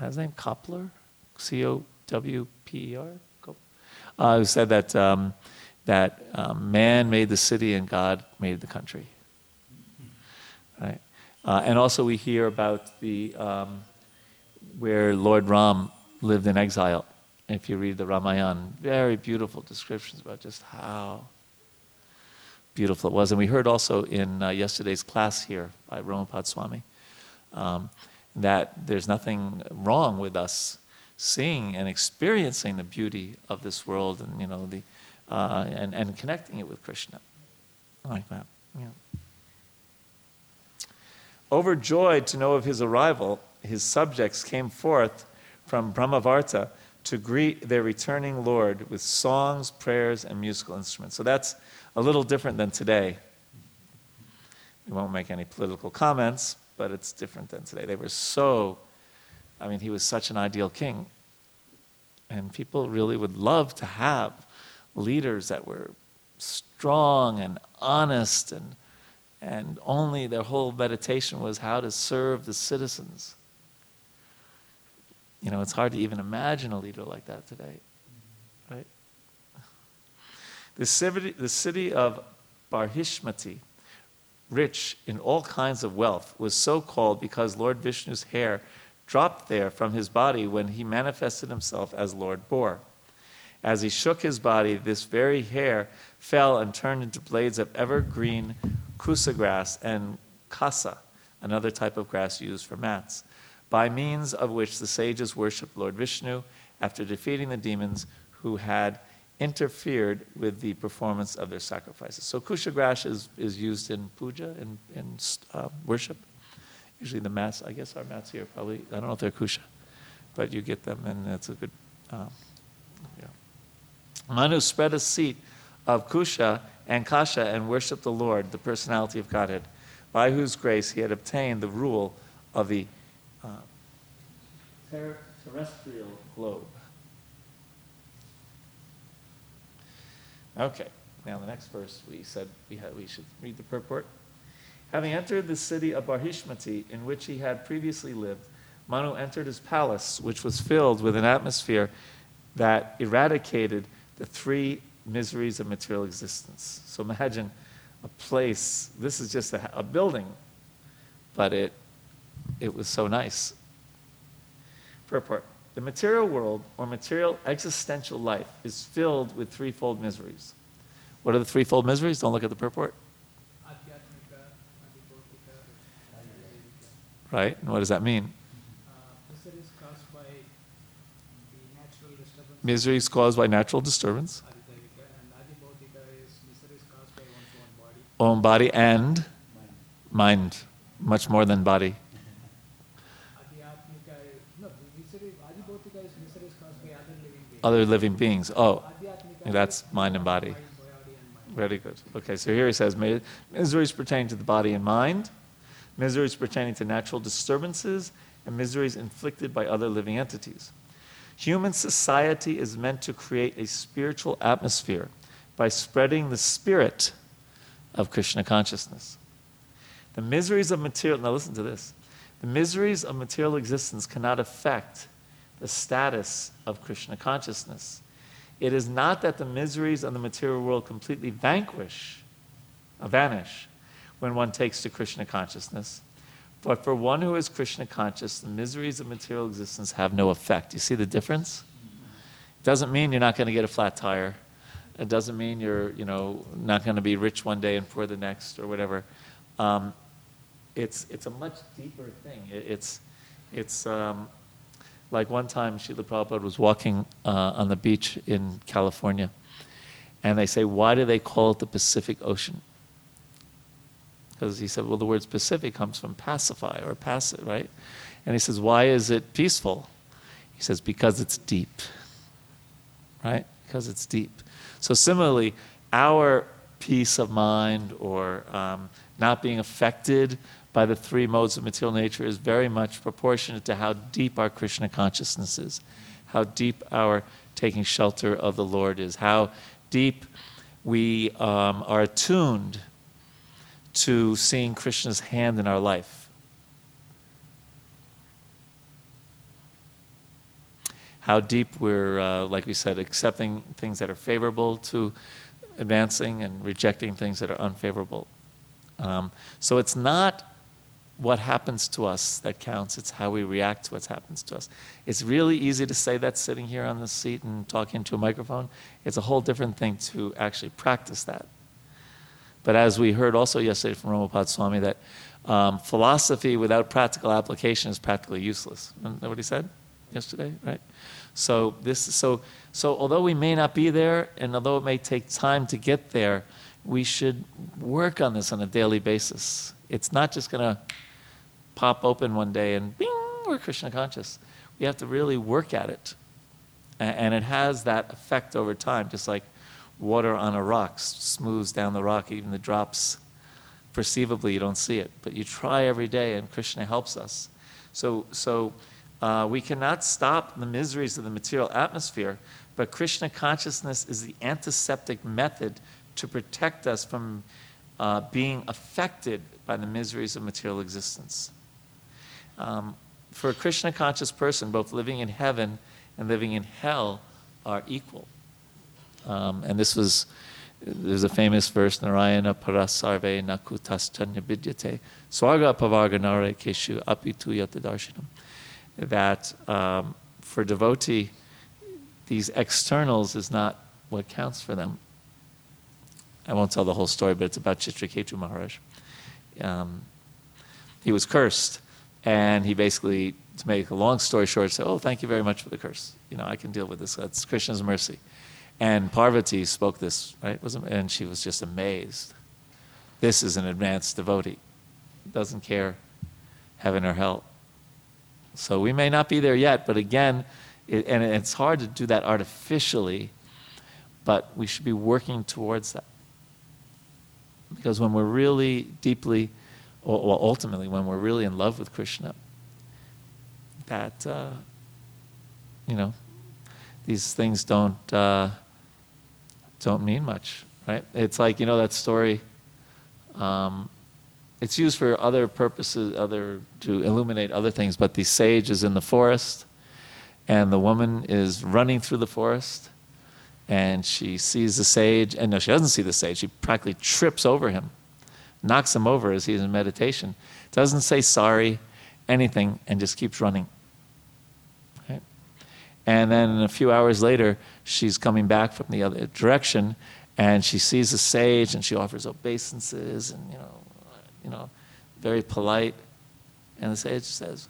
[SPEAKER 1] his name Cowper, C O W P E R, uh, who said that, um, that um, man made the city and God made the country. Right? Uh, and also we hear about the, um, where Lord Ram lived in exile. If you read the Ramayana, very beautiful descriptions about just how beautiful it was. And we heard also in uh, yesterday's class here by Romapad Swami um, that there's nothing wrong with us seeing and experiencing the beauty of this world and, you know, the, uh, and, and connecting it with Krishna. Like that. Yeah. Overjoyed to know of his arrival, his subjects came forth from Brahmavarta to greet their returning Lord with songs, prayers, and musical instruments. So that's a little different than today. We won't make any political comments, but it's different than today. They were so, I mean, he was such an ideal king. And people really would love to have leaders that were strong and honest and and only their whole meditation was how to serve the citizens. You know, it's hard to even imagine a leader like that today, right? The city, the city of Barhishmati, rich in all kinds of wealth, was so called because Lord Vishnu's hair dropped there from his body when he manifested himself as Lord Boar. As he shook his body, this very hair fell and turned into blades of evergreen kusa grass and kasa, another type of grass used for mats, by means of which the sages worshipped Lord Vishnu after defeating the demons who had interfered with the performance of their sacrifices. So kusha grass is, is used in puja in, in uh, worship. Usually the mats, I guess our mats here probably, I don't know if they're kusha, but you get them and that's a good, um, yeah. Manu spread a seat of kusha and kasha and worshiped the Lord, the personality of Godhead, by whose grace he had obtained the rule of the terrestrial globe. Okay, now the next verse we said we, had, we should read the purport. Having entered the city of Barhishmati, in which he had previously lived, Manu entered his palace, which was filled with an atmosphere that eradicated the three miseries of material existence. So imagine a place, this is just a, a building, but it, it was so nice. Purport. The material world or material existential life is filled with threefold miseries. What are the threefold miseries? Don't look at the purport. Right? And what does that mean? Miseries caused by natural disturbance. Own body and mind, much more than body. Other living beings. Oh, that's mind and body. Very good. Okay, so here he says miseries pertaining to the body and mind, miseries pertaining to natural disturbances, and miseries inflicted by other living entities. Human society is meant to create a spiritual atmosphere by spreading the spirit of Krishna consciousness. The miseries of material, now listen to this. The miseries of material existence cannot affect the status of Krishna consciousness. It is not that the miseries of the material world completely vanquish, uh, vanish, when one takes to Krishna consciousness. But for one who is Krishna conscious, the miseries of material existence have no effect. You see the difference? It doesn't mean you're not going to get a flat tire. It doesn't mean you're, you know, not going to be rich one day and poor the next or whatever. Um, it's, it's a much deeper thing. It, it's, it's um, like one time Srila Prabhupada was walking uh, on the beach in California, And they say, why do they call it the Pacific Ocean? Because he said, well, the word Pacific comes from pacify or passive, right? And he says, why is it peaceful? He says, because it's deep, right? Because it's deep. So similarly, our peace of mind or um, not being affected by the three modes of material nature is very much proportionate to how deep our Krishna consciousness is, how deep our taking shelter of the Lord is, how deep we um, are attuned to seeing Krishna's hand in our life. How deep we're, uh, like we said, accepting things that are favorable to advancing and rejecting things that are unfavorable. Um, so it's not what happens to us that counts, it's how we react to what happens to us. It's really easy to say that sitting here on the seat and talking to a microphone. It's a whole different thing to actually practice that. But as we heard also yesterday from Romapad Swami, that um, philosophy without practical application is practically useless. Isn't that what he said yesterday, right? So this, so so although we may not be there, and although it may take time to get there, we should work on this on a daily basis. It's not just going to pop open one day and bing, we're Krishna conscious. We have to really work at it. And it has that effect over time, just like water on a rock smooths down the rock, even the drops perceivably you don't see it. But you try every day, and Krishna helps us. So, so uh, we cannot stop the miseries of the material atmosphere, but Krishna consciousness is the antiseptic method to protect us from uh, being affected by the miseries of material existence. Um, for a Krishna conscious person, both living in heaven and living in hell are equal. Um, and this was, there's a famous verse, Narayana parasarve nakutas chanya vidyate, swarga pavarga nare keshu apitu yata darshanam. That um, for devotee, these externals is not what counts for them. I won't tell the whole story, but it's about Chitraketu Maharaj. Um, he was cursed, and he basically, to make a long story short, said, "Oh, thank you very much for the curse. You know, I can deal with this. That's Krishna's mercy." And Parvati spoke this, right? And she was just amazed. This is an advanced devotee, doesn't care heaven or hell. So we may not be there yet, but again, it, and it's hard to do that artificially, but we should be working towards that. Because when we're really deeply, or ultimately, when we're really in love with Krishna, that, uh, you know, these things don't, uh, don't mean much, right? It's like, you know, that story. Um, it's used for other purposes, other to illuminate other things. But the sage is in the forest, and the woman is running through the forest, and she sees the sage, and no, she doesn't see the sage. She practically trips over him, knocks him over as he's in meditation. Doesn't say sorry, anything, and just keeps running. Right? And then a few hours later, she's coming back from the other direction, and she sees the sage, and she offers obeisances, and you know, you know, very polite. And the sage says,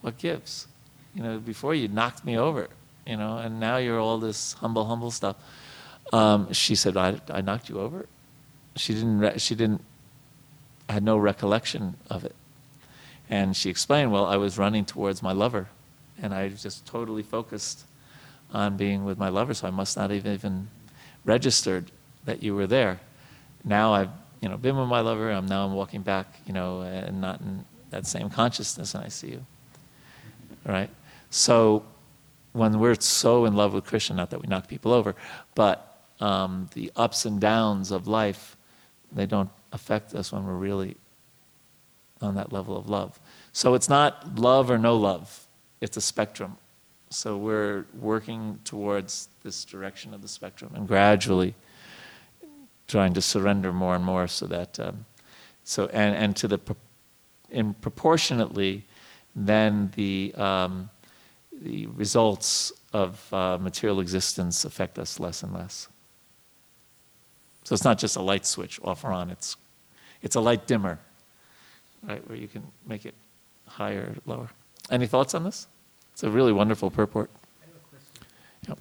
[SPEAKER 1] "What gives? You know, before you knocked me over, you know, and now you're all this humble, humble stuff." Um, she said, I, "I knocked you over." She didn't. Re- she didn't. Had no recollection of it. And she explained, "Well, I was running towards my lover, and I was just totally focused on being with my lover, so I must not have even registered that you were there. Now I've you know been with my lover. I'm now I'm walking back, you know, and not in that same consciousness, and I see you. Right. So when we're so in love with Krishna, not that we knock people over, but um, the ups and downs of life, they don't affect us when we're really on that level of love. So it's not love or no love, it's a spectrum. So we're working towards this direction of the spectrum and gradually trying to surrender more and more so that, um, so, and, and to the, in proportionately, then the, um, the results of uh, material existence affect us less and less. So it's not just a light switch off or on, it's, it's a light dimmer, right, where you can make it higher or lower. Any thoughts on this? It's a really wonderful purport. Yep.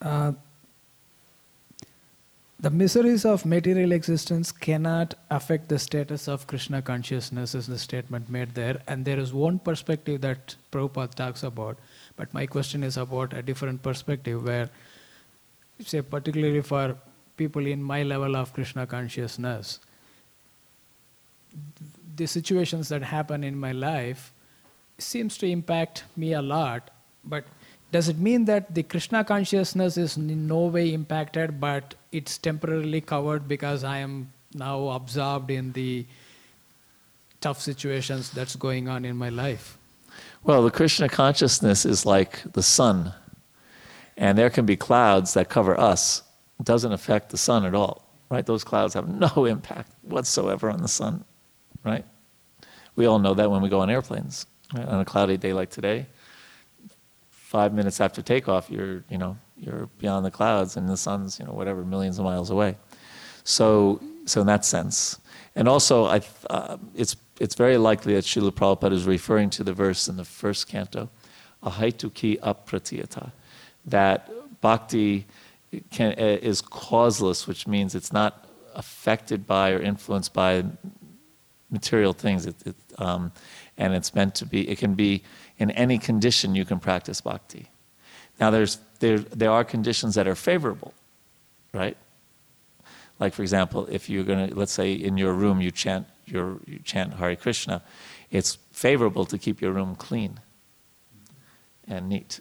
[SPEAKER 3] Uh, the miseries of material existence cannot affect the status of Krishna consciousness, is the statement made there. And there is one perspective that Prabhupada talks about, but my question is about a different perspective where say, particularly for people in my level of Krishna consciousness, the situations that happen in my life seems to impact me a lot. But does it mean that the krishna consciousness is in no way impacted but it's temporarily covered because i am now absorbed in the tough situations that's going on in my life?
[SPEAKER 1] Well, the Krishna consciousness is like the sun, and there can be clouds that cover us. It doesn't affect the sun at all, right? Those clouds have no impact whatsoever on the sun, right? We all know that when we go on airplanes. Right? On a cloudy day like today, five minutes after takeoff, you're you know you're beyond the clouds, and the sun's you know whatever millions of miles away. So so in that sense, and also I uh, it's it's very likely that Srila Prabhupada is referring to the verse in the first canto, ahaituki apratihata, that bhakti can, uh, is causeless, which means it's not affected by or influenced by material things. It, it, um, and it's meant to be, it can be in any condition you can practice bhakti. Now, there's, there, there are conditions that are favorable, right? Like, for example, if you're going to, let's say in your room you chant, your, you chant Hare Krishna, it's favorable to keep your room clean and neat.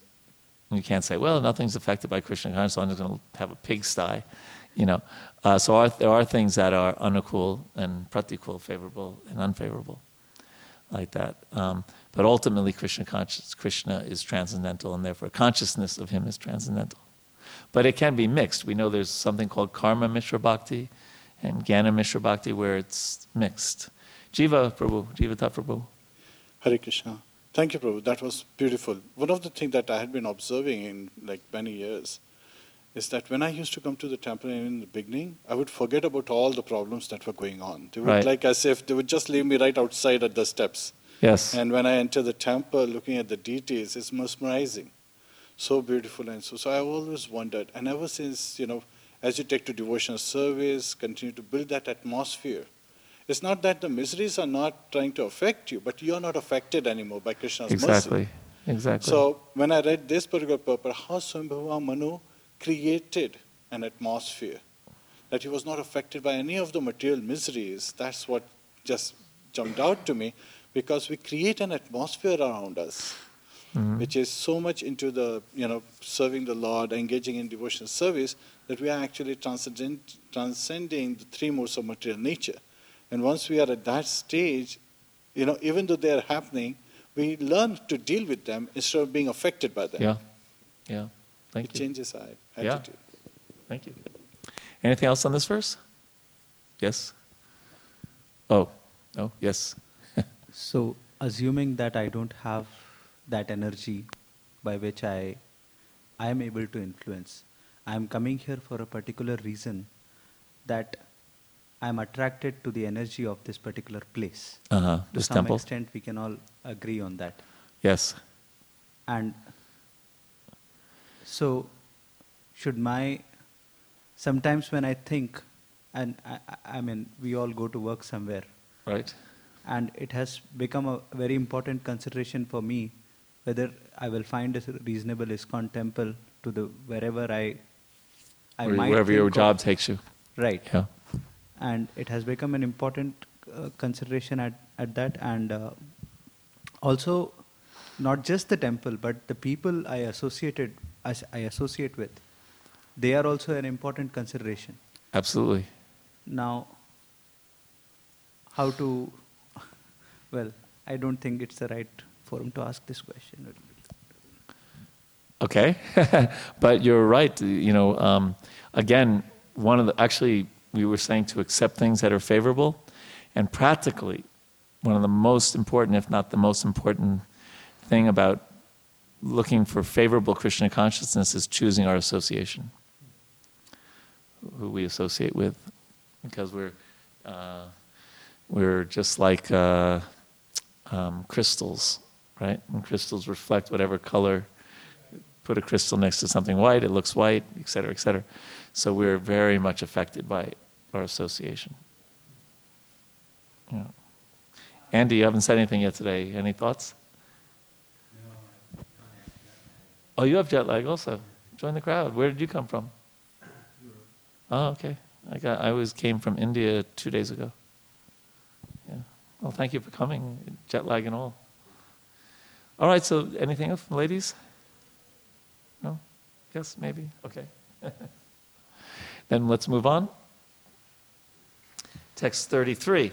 [SPEAKER 1] You can't say, well, nothing's affected by Krishna consciousness, so I'm just going to have a pigsty, you know. Uh, so are, there are things that are anukul and pratikul, favorable and unfavorable, like that. Um, but ultimately, Krishna conscious, Krishna is transcendental, and therefore consciousness of him is transcendental. But it can be mixed. We know there's something called karma mishra bhakti and jnana mishra bhakti where it's mixed. Jiva Prabhu, Jiva Prabhu.
[SPEAKER 4] Hare Krishna. Thank you, Prabhu. That was beautiful. One of the things that I had been observing in like many years is that when I used to come to the temple in the beginning, I would forget about all the problems that were going on. They would
[SPEAKER 1] Right.
[SPEAKER 4] like as if they would just leave me right outside at the steps.
[SPEAKER 1] Yes.
[SPEAKER 4] And when I enter the temple, looking at the deities, it's mesmerizing, so beautiful and so. So I always wondered, and ever since you know, as you take to devotional service, continue to build that atmosphere. It's not that the miseries are not trying to affect you, but you are not affected anymore by Krishna's mercy.
[SPEAKER 1] exactly. Exactly.
[SPEAKER 4] So when I read this particular purport, how Swayambhuva Manu created an atmosphere that he was not affected by any of the material miseries, that's what just jumped out to me because we create an atmosphere around us
[SPEAKER 1] Mhm.
[SPEAKER 4] which is so much into the, you know, serving the Lord, engaging in devotional service, that we are actually transcending the three modes of material nature. And once we are at that stage, you know, even though they are happening, we learn to deal with them instead of being affected by them.
[SPEAKER 1] yeah. Yeah. Thank
[SPEAKER 4] it
[SPEAKER 1] you.
[SPEAKER 4] changes our attitude.
[SPEAKER 1] Yeah.
[SPEAKER 4] attitude.
[SPEAKER 1] Thank you. Anything else on this verse? Yes? Oh, no, yes.
[SPEAKER 2] So, assuming that I don't have that energy by which I, I am able to influence, I am coming here for a particular reason that I am attracted to the energy of this particular place.
[SPEAKER 1] Uh huh.
[SPEAKER 2] To
[SPEAKER 1] This
[SPEAKER 2] some
[SPEAKER 1] temple?
[SPEAKER 2] extent, we can all agree on that.
[SPEAKER 1] Yes.
[SPEAKER 2] And so, should my, sometimes when I think, and I, I- mean, we all go to work somewhere,
[SPEAKER 1] Right?
[SPEAKER 2] and it has become a very important consideration for me whether I will find a reasonable ISKCON temple to the wherever I, I
[SPEAKER 1] Or
[SPEAKER 2] might
[SPEAKER 1] wherever your
[SPEAKER 2] think of-
[SPEAKER 1] job takes you.
[SPEAKER 2] right,
[SPEAKER 1] Yeah.
[SPEAKER 2] And it has become an important uh, consideration at, at that, and uh, also not just the temple, but the people I associated as I associate with, they are also an important consideration.
[SPEAKER 1] Absolutely.
[SPEAKER 2] Now, how to, well, I don't think it's the right forum to ask this question.
[SPEAKER 1] Okay, but you're right. You know, um, again, one of the actually we were saying to accept things that are favorable, and practically, one of the most important, if not the most important, thing about looking for favorable Krishna consciousness is choosing our association, who we associate with, because we're uh, we're just like uh, um, crystals, right? And crystals reflect whatever color put a crystal next to something white, it looks white, et cetera, et cetera. So we're very much affected by our association. Yeah. Andy, you haven't said anything yet today. Any thoughts? Oh, you have jet lag also. Join the crowd. Where did you come from? Oh, okay. I got. I was came from India two days ago. Yeah. Well, thank you for coming, jet lag and all. All right. So, anything else, ladies? No. Yes, maybe. Okay. then let's move on. Text thirty-three.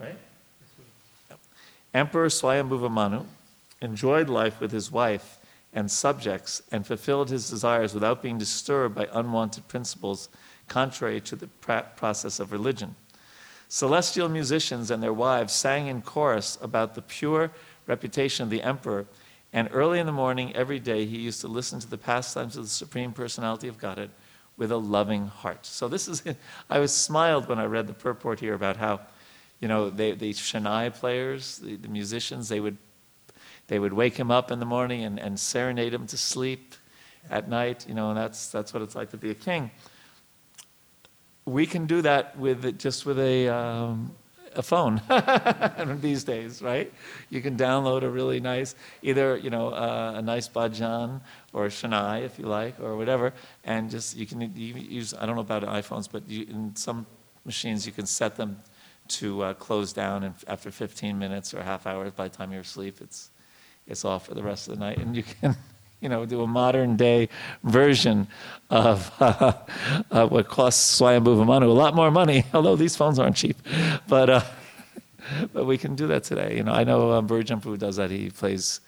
[SPEAKER 1] Right. Emperor Swayambhuva Manu enjoyed life with his wife and subjects and fulfilled his desires without being disturbed by unwanted principles contrary to the process of religion. Celestial musicians and their wives sang in chorus about the pure reputation of the emperor, and early in the morning every day he used to listen to the pastimes of the Supreme Personality of Godhead with a loving heart. So this is, I was smiled when I read the purport here about how, you know, they, the shanai players, the, the musicians, they would they would wake him up in the morning and, and serenade him to sleep at night, you know, and that's, that's what it's like to be a king. We can do that with just with a, um, a phone these days, right? You can download a really nice, either you know, uh, a nice bhajan or a shanai if you like, or whatever, and just you can use. I don't know about iPhones, but you, in some machines you can set them to uh, close down and after 15 minutes or half hour by the time you're asleep. It's it's off for the rest of the night, and you can, you know, do a modern day version of, uh, uh, what costs Swayambhuva Manu a lot more money. Although these phones aren't cheap, but uh, but we can do that today. You know, I know um, does that. He plays.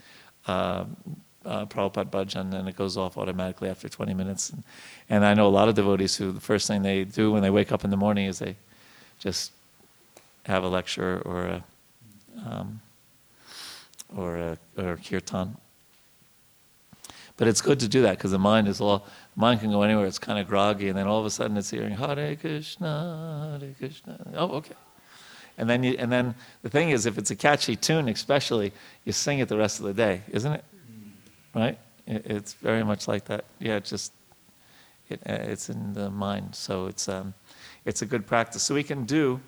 [SPEAKER 1] Um, uh, Prabhupada Bhajan, and it goes off automatically after 20 minutes. And, and I know a lot of devotees who the first thing they do when they wake up in the morning is they just have a lecture or a, um, or, a, or kirtan. But it's good to do that because the mind is all, mind can go anywhere, it's kind of groggy, and then all of a sudden it's hearing Hare Krishna, Hare Krishna. Oh, okay. And then, you, and then the thing is, if it's a catchy tune, especially, you sing it the rest of the day, isn't it? Right? It, it's very much like that. Yeah, it just it, uh, it's in the mind, so it's um, it's a good practice. So we can do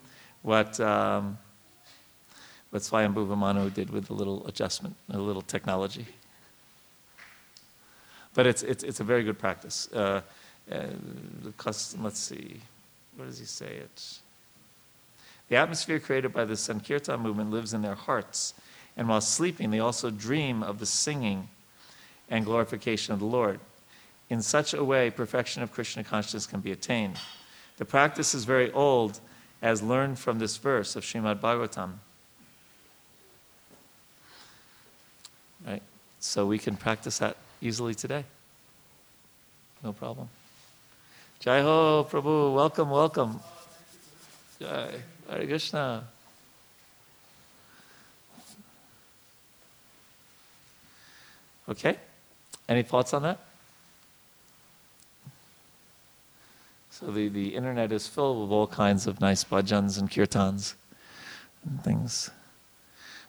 [SPEAKER 1] what. Um, what Swayambhuva Manu did with a little adjustment, a little technology. But it's, it's, it's a very good practice. Uh, uh, custom, let's see, where does he say it? The atmosphere created by the Sankirtan movement lives in their hearts, and while sleeping, they also dream of the singing and glorification of the Lord. In such a way, perfection of Krishna consciousness can be attained. The practice is very old, as learned from this verse of Srimad Bhagavatam. Right? So we can practice that easily today. No problem. Jai Ho, Prabhu, welcome, welcome. Jai, Hare Krishna. Okay? Any thoughts on that? So the, the internet is filled with all kinds of nice bhajans and kirtans and things.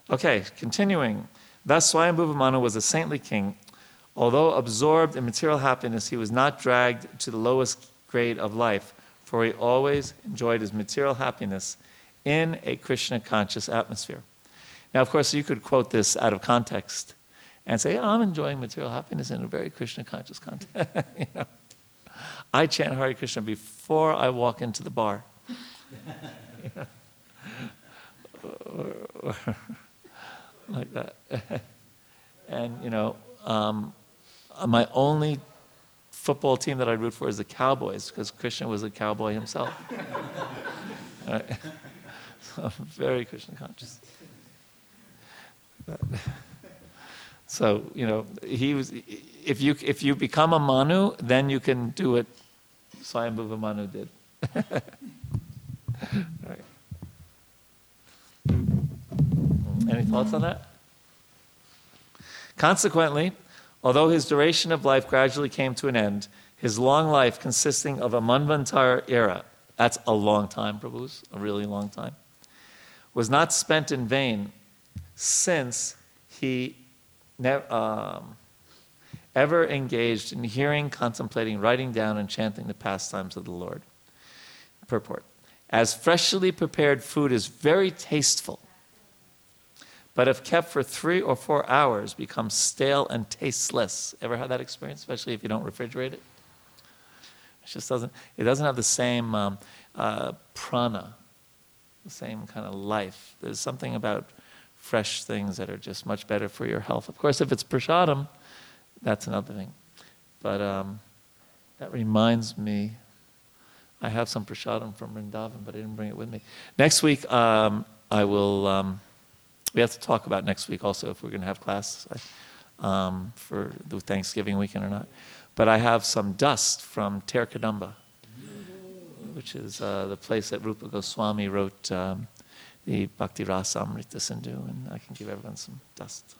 [SPEAKER 1] Okay, continuing. Thus, Swayambhuva Manu was a saintly king. Although absorbed in material happiness, he was not dragged to the lowest grade of life, for he always enjoyed his material happiness in a Krishna conscious atmosphere. Now, of course, you could quote this out of context and say, I'm enjoying material happiness in a very Krishna conscious context. you know? I chant Hare Krishna before I walk into the bar. like that. and, you know, um, my only football team that I root for is the Cowboys because Krishna was a cowboy himself. right? So I'm very Krishna conscious. So, you know, he was, if you, if you become a Manu, then you can do what Swayambhuva Manu did. right. Any thoughts on that? Consequently, although his duration of life gradually came to an end, his long life, consisting of a Manvantara era, that's a long time, Prabhus, a really long time, was not spent in vain since he nev- um, ever engaged in hearing, contemplating, writing down, and chanting the pastimes of the Lord. Purport. As freshly prepared food is very tasteful, but if kept for three or four hours, becomes stale and tasteless. Ever had that experience, especially if you don't refrigerate it? It just doesn't. It doesn't have the same um, uh, prana, the same kind of life. There's something about fresh things that are just much better for your health. Of course, if it's prashadam, that's another thing. But um, that reminds me, I have some prashadam from Vrindavan, but I didn't bring it with me. Next week, um, I will. We have to talk about next week also if we're going to have class um, for the Thanksgiving weekend or not. But I have some dust from Ter Kadamba, which is uh, the place that Rupa Goswami wrote um, the Bhakti Rasa Amrita Sindhu, and I can give everyone some dust.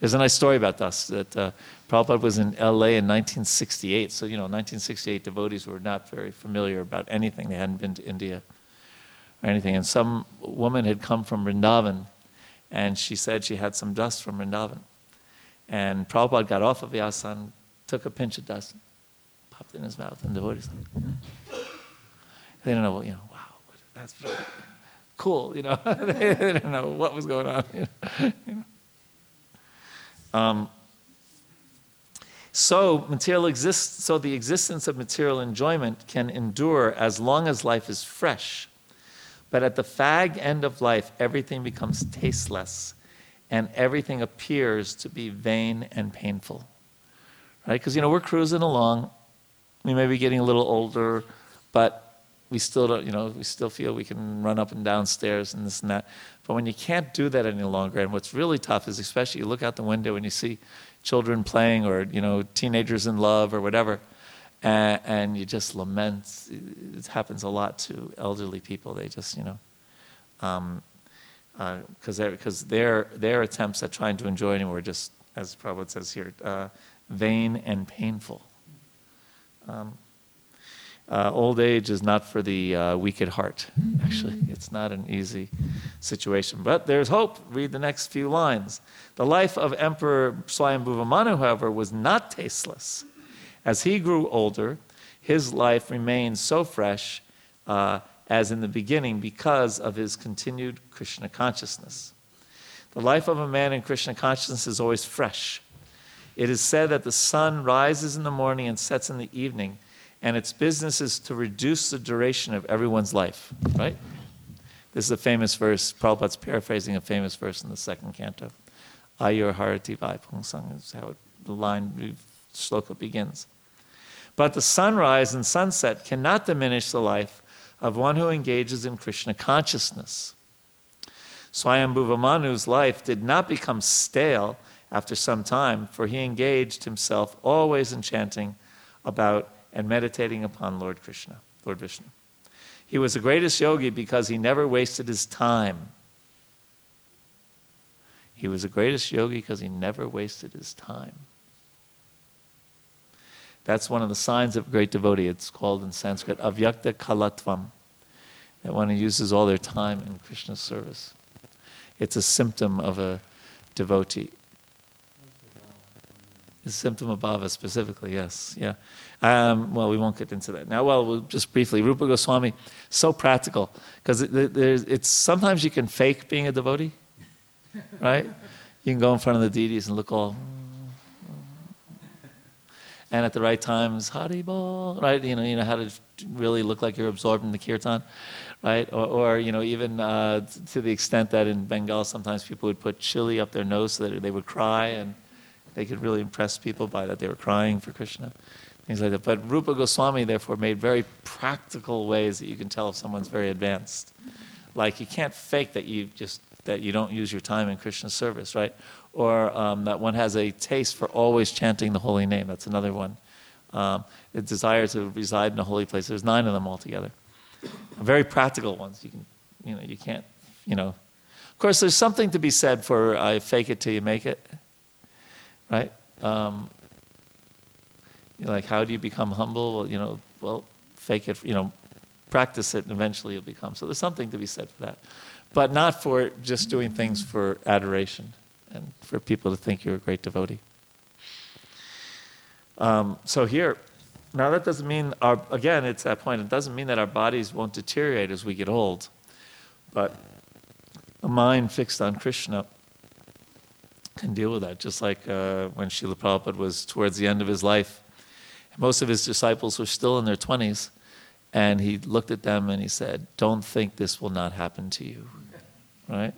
[SPEAKER 1] There's a nice story about dust that uh, Prabhupada was in LA in 1968. So, you know, 1968 devotees were not very familiar about anything. They hadn't been to India or anything. And some woman had come from Vrindavan, and she said she had some dust from Vrindavan. And Prabhupada got off of the took a pinch of dust, popped it in his mouth, and devotees like, they don't know, you know, wow, that's cool, you know. they didn't know what was going on. You know? You know? Um, so material exists. So the existence of material enjoyment can endure as long as life is fresh. But at the fag end of life, everything becomes tasteless, and everything appears to be vain and painful. Right? Because you know we're cruising along. We may be getting a little older, but we still don't. You know, we still feel we can run up and down stairs and this and that. But when you can't do that any longer, and what's really tough is, especially you look out the window and you see children playing, or you know, teenagers in love, or whatever and, and you just lament. It happens a lot to elderly people. They just, you know, because um, uh, because their their attempts at trying to enjoy anymore are just, as Prabhupada says here, uh, vain and painful. Um, uh, old age is not for the uh, weak at heart. Actually, it's not an easy situation. But there's hope. Read the next few lines. The life of Emperor Swayambhuva Manu, however, was not tasteless. As he grew older, his life remained so fresh uh, as in the beginning because of his continued Krishna consciousness. The life of a man in Krishna consciousness is always fresh. It is said that the sun rises in the morning and sets in the evening, and its business is to reduce the duration of everyone's life, right? This is a famous verse. Prabhupada's paraphrasing a famous verse in the second canto. Ayur Harati Vai Pungsang is how it, the line, sloka begins. But the sunrise and sunset cannot diminish the life of one who engages in Krishna consciousness. Swayambhuva life did not become stale after some time, for he engaged himself always in chanting about and meditating upon Lord Krishna, Lord Vishnu. He was the greatest yogi because he never wasted his time. He was the greatest yogi because he never wasted his time. That's one of the signs of a great devotee. It's called in Sanskrit avyartha kalatvam. That one who uses all their time in Krishna's service. It's a symptom of a devotee. A symptom of bhava specifically, yes, yeah. Um, well, we won't get into that now. Well, we'll just briefly. Rupa Goswami, so practical because it, it's sometimes you can fake being a devotee, right? You can go in front of the deities and look all and at the right times, Haribol, right? You know, you know how to really look like you're absorbed in the kirtan, right? Or, or you know, even uh, to the extent that in Bengal, sometimes people would put chili up their nose so that they would cry, and they could really impress people by that they were crying for Krishna, things like that. But Rupa Goswami, therefore, made very practical ways that you can tell if someone's very advanced. Like you can't fake that you just that you don't use your time in Krishna service, right? Or um, that one has a taste for always chanting the holy name. That's another one. Um, a desire to reside in a holy place. There's nine of them altogether. Very practical ones. You can, you know, you can't, you know. Of course, there's something to be said for I uh, fake it till you make it, right? Um, like, how do you become humble? Well, you know, well, fake it. You know, practice it, and eventually you'll become. So there's something to be said for that, but not for just doing things for adoration and for people to think you're a great devotee. Um, so here, now that doesn't mean our again, it's that point. It doesn't mean that our bodies won't deteriorate as we get old, but a mind fixed on Krishna can deal with that. Just like uh, when Srila Prabhupada was towards the end of his life, most of his disciples were still in their twenties, and he looked at them and he said, "Don't think this will not happen to you," right?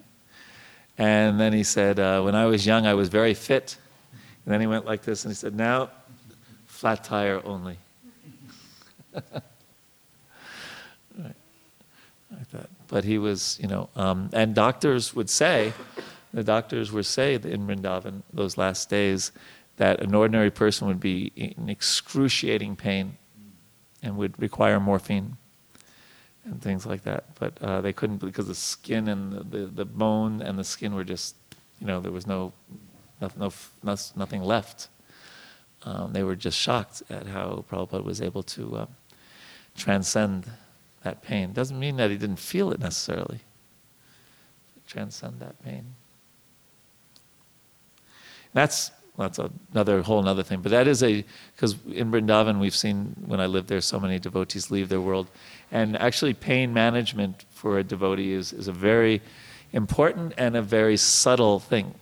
[SPEAKER 1] And then he said, uh, "When I was young, I was very fit." And then he went like this and he said, "Now." flat tire only. right. Like that. But he was, you know, um, and doctors would say, the doctors would say in Vrindavan those last days that an ordinary person would be in excruciating pain and would require morphine and things like that. But uh, they couldn't because the skin and the, the, the, bone and the skin were just, you know, there was no, no, no nothing left um, they were just shocked at how Prabhupada was able to uh, transcend that pain. Doesn't mean that he didn't feel it necessarily. Transcend that pain. That's that's another whole another thing. But that is a because in Vrindavan we've seen when I lived there, so many devotees leave their world, and actually pain management for a devotee is is a very important and a very subtle thing,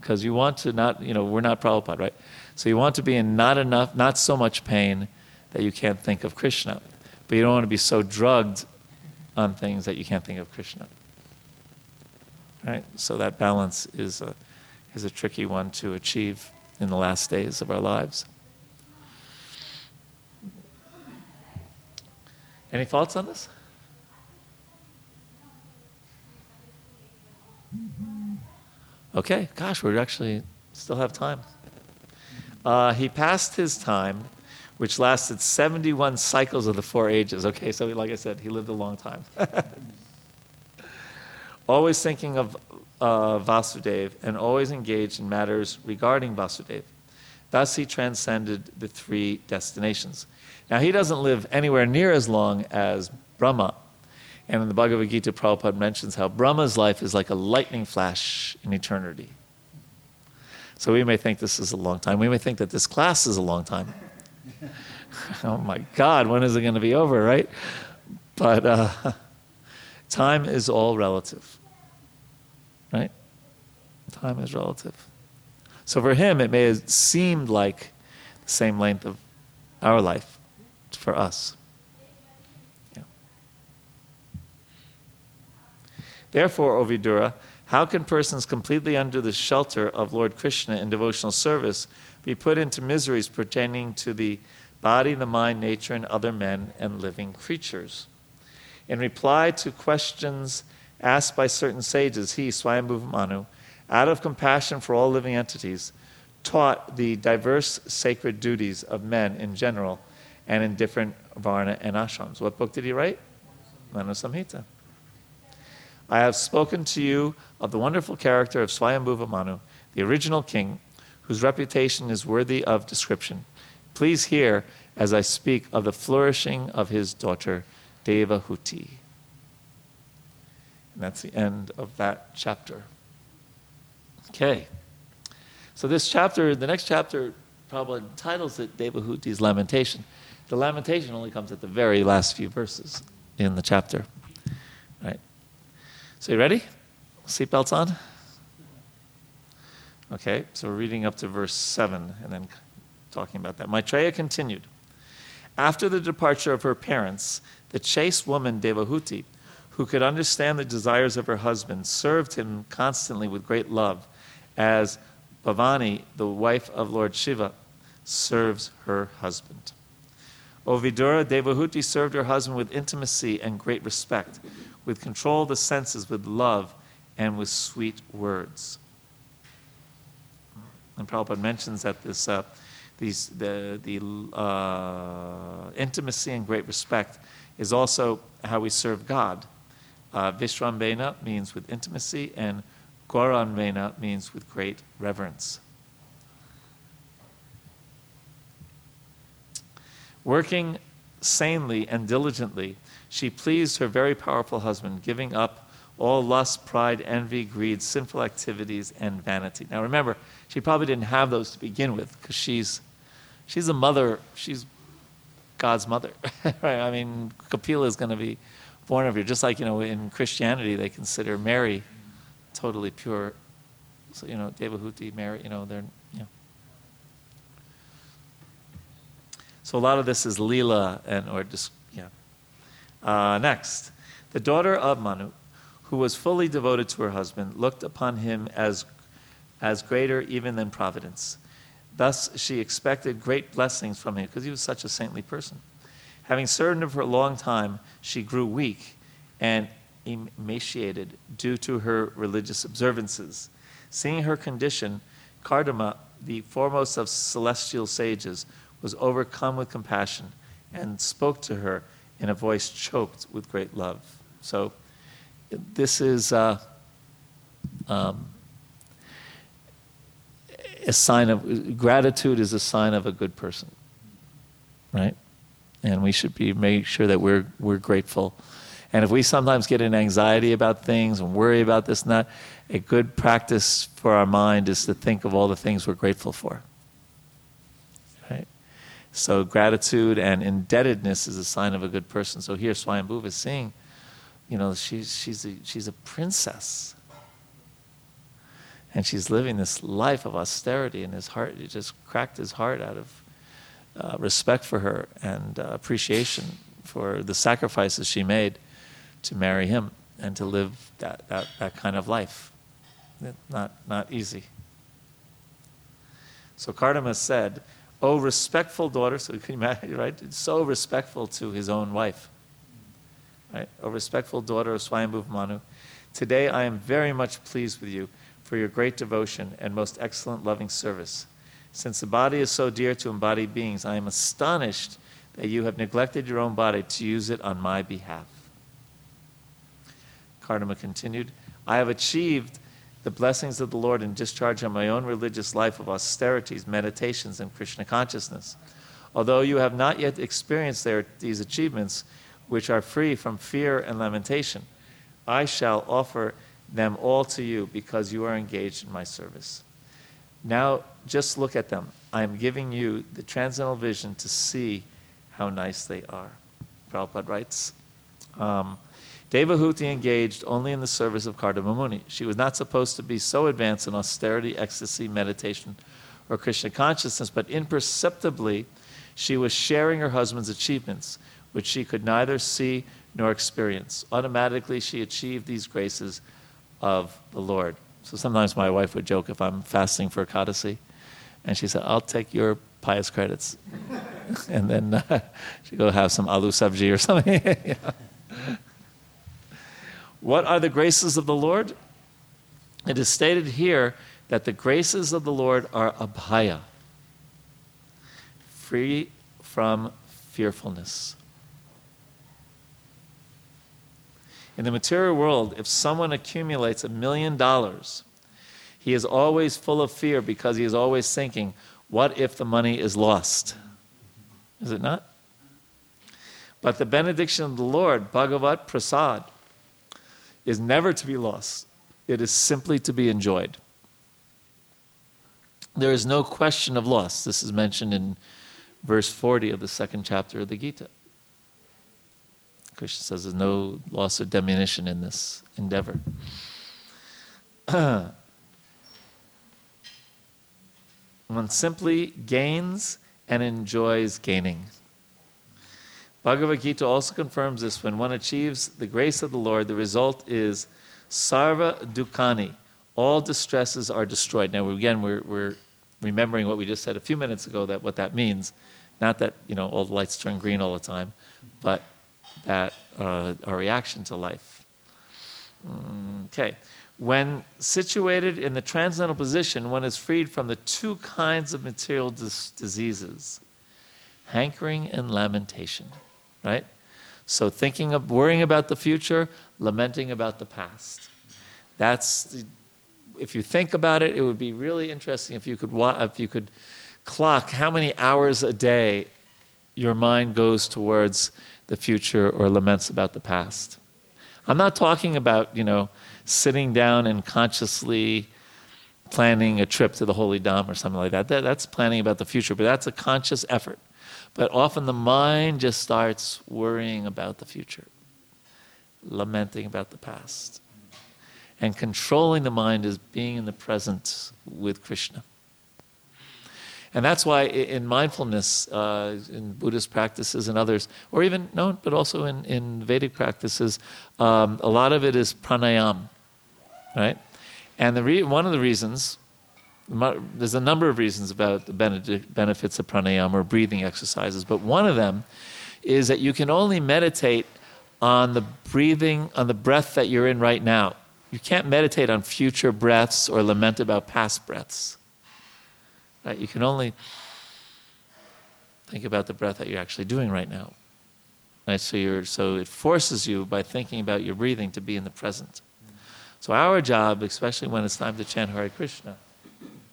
[SPEAKER 1] because you want to not you know we're not Prabhupada right so you want to be in not enough, not so much pain that you can't think of Krishna. But you don't want to be so drugged on things that you can't think of Krishna. Right? So that balance is a, is a tricky one to achieve in the last days of our lives. Any thoughts on this? Okay, gosh, we actually still have time. Uh, he passed his time, which lasted 71 cycles of the four ages. Okay, so like I said, he lived a long time. always thinking of uh, Vasudev and always engaged in matters regarding Vasudev. Thus, he transcended the three destinations. Now, he doesn't live anywhere near as long as Brahma. And in the Bhagavad Gita, Prabhupada mentions how Brahma's life is like a lightning flash in eternity. So we may think this is a long time. We may think that this class is a long time. oh my God, when is it going to be over, right? But uh, time is all relative, right? Time is relative. So for him, it may have seemed like the same length of our life for us. Yeah. Therefore, O Vidura, how can persons completely under the shelter of Lord Krishna in devotional service be put into miseries pertaining to the body, the mind, nature, and other men and living creatures? In reply to questions asked by certain sages, he, Swayambhuva Manu, out of compassion for all living entities, taught the diverse sacred duties of men in general and in different varna and ashrams. What book did he write? Manu Samhita. I have spoken to you of the wonderful character of Swayambhuva Manu, the original king, whose reputation is worthy of description. Please hear as I speak of the flourishing of his daughter, Devahuti. And that's the end of that chapter. Okay. So this chapter, the next chapter, probably titles it Devahuti's Lamentation. The lamentation only comes at the very last few verses in the chapter. Right. So you ready? Seatbelts on? Okay, so we're reading up to verse 7 and then talking about that. Maitreya continued. After the departure of her parents, the chaste woman Devahuti, who could understand the desires of her husband, served him constantly with great love, as Bhavani, the wife of Lord Shiva, serves her husband. O Vidura, Devahuti served her husband with intimacy and great respect with control of the senses, with love, and with sweet words. And Prabhupada mentions that this, uh, these, the, the uh, intimacy and great respect is also how we serve God. Uh, Vishrambena means with intimacy, and Gauravena means with great reverence. Working sanely and diligently she pleased her very powerful husband, giving up all lust, pride, envy, greed, sinful activities, and vanity. Now remember, she probably didn't have those to begin with because she's, she's a mother, she's God's mother. right? I mean, Kapila is going to be born of you. Just like, you know, in Christianity, they consider Mary totally pure. So, you know, Devahuti, Mary, you know, they're, you know. So a lot of this is Leela and, or just, yeah. Uh, next, the daughter of Manu, who was fully devoted to her husband, looked upon him as, as greater even than providence. Thus, she expected great blessings from him because he was such a saintly person. Having served him for a long time, she grew weak and emaciated due to her religious observances. Seeing her condition, Kardama, the foremost of celestial sages, was overcome with compassion and spoke to her in a voice choked with great love. So, this is uh, um, a sign of gratitude is a sign of a good person, right? And we should be make sure that we're we're grateful. And if we sometimes get in anxiety about things and worry about this and that, a good practice for our mind is to think of all the things we're grateful for. Right? So gratitude and indebtedness is a sign of a good person. So here Swayambhuva is saying, you know, she's, she's, a, she's a princess. And she's living this life of austerity, and his heart, it just cracked his heart out of uh, respect for her and uh, appreciation for the sacrifices she made to marry him and to live that, that, that kind of life. Not, not easy. So Kardama said, Oh, respectful daughter, so can you imagine, right? So respectful to his own wife. Right? O respectful daughter of Swayambhuva Manu, today I am very much pleased with you for your great devotion and most excellent loving service. Since the body is so dear to embodied beings, I am astonished that you have neglected your own body to use it on my behalf. Kardama continued, I have achieved the blessings of the Lord in discharge of my own religious life of austerities, meditations, and Krishna consciousness. Although you have not yet experienced their, these achievements, which are free from fear and lamentation, I shall offer them all to you because you are engaged in my service. Now, just look at them. I am giving you the transcendental vision to see how nice they are. Prabhupada writes. Um, Devahuti engaged only in the service of Kardama Muni. She was not supposed to be so advanced in austerity, ecstasy, meditation, or Krishna consciousness, but imperceptibly she was sharing her husband's achievements, which she could neither see nor experience. Automatically, she achieved these graces of the Lord. So sometimes my wife would joke if I'm fasting for a Ekadasi, and she said, I'll take your pious credits. and then uh, she'd go have some alu sabji or something. What are the graces of the Lord? It is stated here that the graces of the Lord are abhaya, free from fearfulness. In the material world, if someone accumulates a million dollars, he is always full of fear because he is always thinking, what if the money is lost? Is it not? But the benediction of the Lord, Bhagavat Prasad, is never to be lost, it is simply to be enjoyed. There is no question of loss. This is mentioned in verse 40 of the second chapter of the Gita. Krishna says there's no loss or diminution in this endeavor. One simply gains and enjoys gaining. Bhagavad Gita also confirms this when one achieves the grace of the Lord, the result is sarva dukkani. All distresses are destroyed. Now, again, we're, we're remembering what we just said a few minutes ago, that what that means. Not that, you know, all the lights turn green all the time, but that uh, our reaction to life. Okay. When situated in the transcendental position, one is freed from the two kinds of material dis- diseases hankering and lamentation right? So thinking of worrying about the future, lamenting about the past. That's if you think about it, it would be really interesting if you could if you could clock how many hours a day your mind goes towards the future or laments about the past. I'm not talking about, you know, sitting down and consciously planning a trip to the Holy Dham or something like that. that. That's planning about the future, but that's a conscious effort. But often the mind just starts worrying about the future, lamenting about the past. And controlling the mind is being in the present with Krishna. And that's why in mindfulness, uh, in Buddhist practices and others, or even, no, but also in, in Vedic practices, um, a lot of it is pranayam, right? And the re- one of the reasons, there's a number of reasons about the benefits of pranayama or breathing exercises, but one of them is that you can only meditate on the breathing, on the breath that you're in right now. You can't meditate on future breaths or lament about past breaths. Right? You can only think about the breath that you're actually doing right now. Right? So, you're, so it forces you, by thinking about your breathing, to be in the present. So our job, especially when it's time to chant Hare Krishna,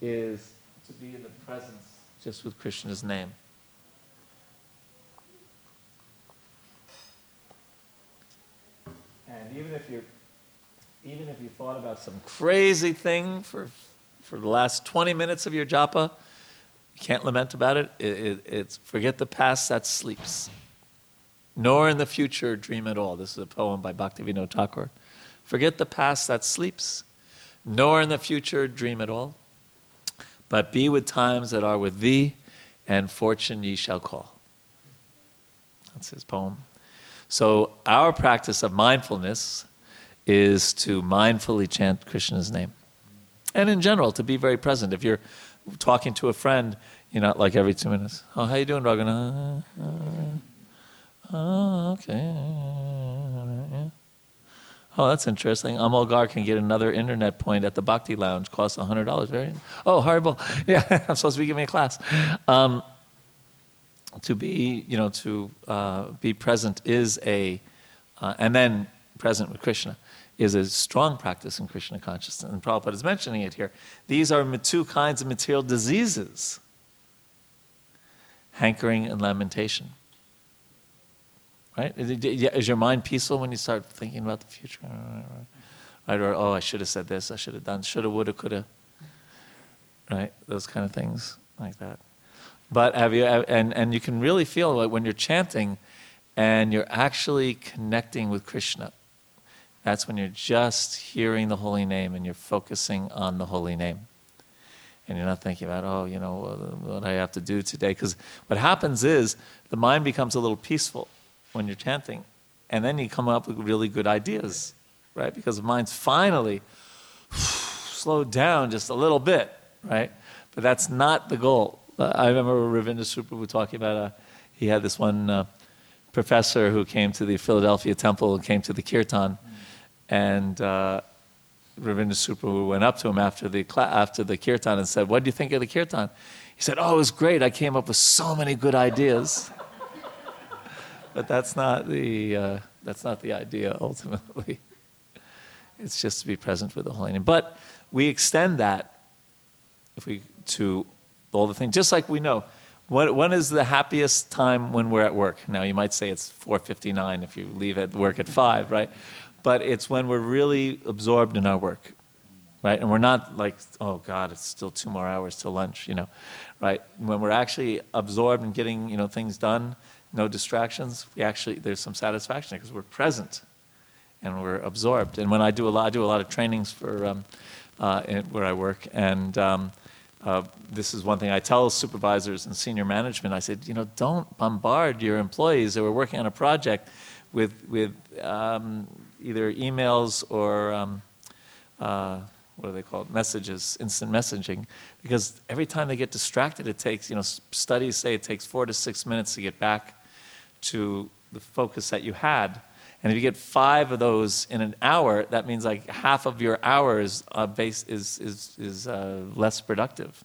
[SPEAKER 1] is to be in the presence just with Krishna's name. And even if you're even if you thought about some crazy thing for for the last 20 minutes of your japa, you can't lament about it. it, it it's forget the past that sleeps. Nor in the future dream at all. This is a poem by Bhaktivinoda Thakur. Forget the past that sleeps, nor in the future dream at all. But be with times that are with thee, and fortune ye shall call. That's his poem. So, our practice of mindfulness is to mindfully chant Krishna's name. And in general, to be very present. If you're talking to a friend, you're not like every two minutes, oh, how you doing, Raghunath? Oh, okay. Yeah. Oh, that's interesting. Amalgar can get another internet point at the Bhakti Lounge. Costs $100. Very. Oh, horrible. Yeah, I'm supposed to be giving a class. Um, to be, you know, to uh, be present is a, uh, and then present with Krishna is a strong practice in Krishna consciousness. And Prabhupada is mentioning it here. These are two kinds of material diseases hankering and lamentation. Right? Is your mind peaceful when you start thinking about the future? Right? Or, oh, I should have said this, I should have done, shoulda, woulda, coulda. Right? Those kind of things like that. But have you, and, and you can really feel like when you're chanting and you're actually connecting with Krishna. That's when you're just hearing the holy name and you're focusing on the holy name. And you're not thinking about, oh, you know, what I have to do today. Because what happens is the mind becomes a little peaceful when you're chanting. And then you come up with really good ideas, right? Because the mind's finally slowed down just a little bit, right? But that's not the goal. Uh, I remember Ravindra Suprabhu talking about, uh, he had this one uh, professor who came to the Philadelphia temple and came to the kirtan. And uh, Ravindra Suprabhu went up to him after the, after the kirtan and said, What do you think of the kirtan? He said, Oh, it was great. I came up with so many good ideas but that's not the uh, that's not the idea ultimately. It's just to be present with the holy name. But we extend that if we to all the things, just like we know. When, when is the happiest time when we're at work? Now you might say it's 4:59 if you leave at work at five, right? But it's when we're really absorbed in our work, right? And we're not like, oh God, it's still two more hours till lunch, you know, right? When we're actually absorbed in getting you know things done, no distractions, we actually, there's some satisfaction because we're present and we're absorbed. And when I do a lot, I do a lot of trainings for um, uh, where I work, and um, uh, this is one thing I tell supervisors and senior management. I said, you know, don't bombard your employees that are working on a project with with um, either emails or um, uh, what are they called? Messages, instant messaging, because every time they get distracted, it takes, you know, studies say it takes four to six minutes to get back to the focus that you had. And if you get five of those in an hour, that means like half of your hours uh, base is, is, is uh, less productive.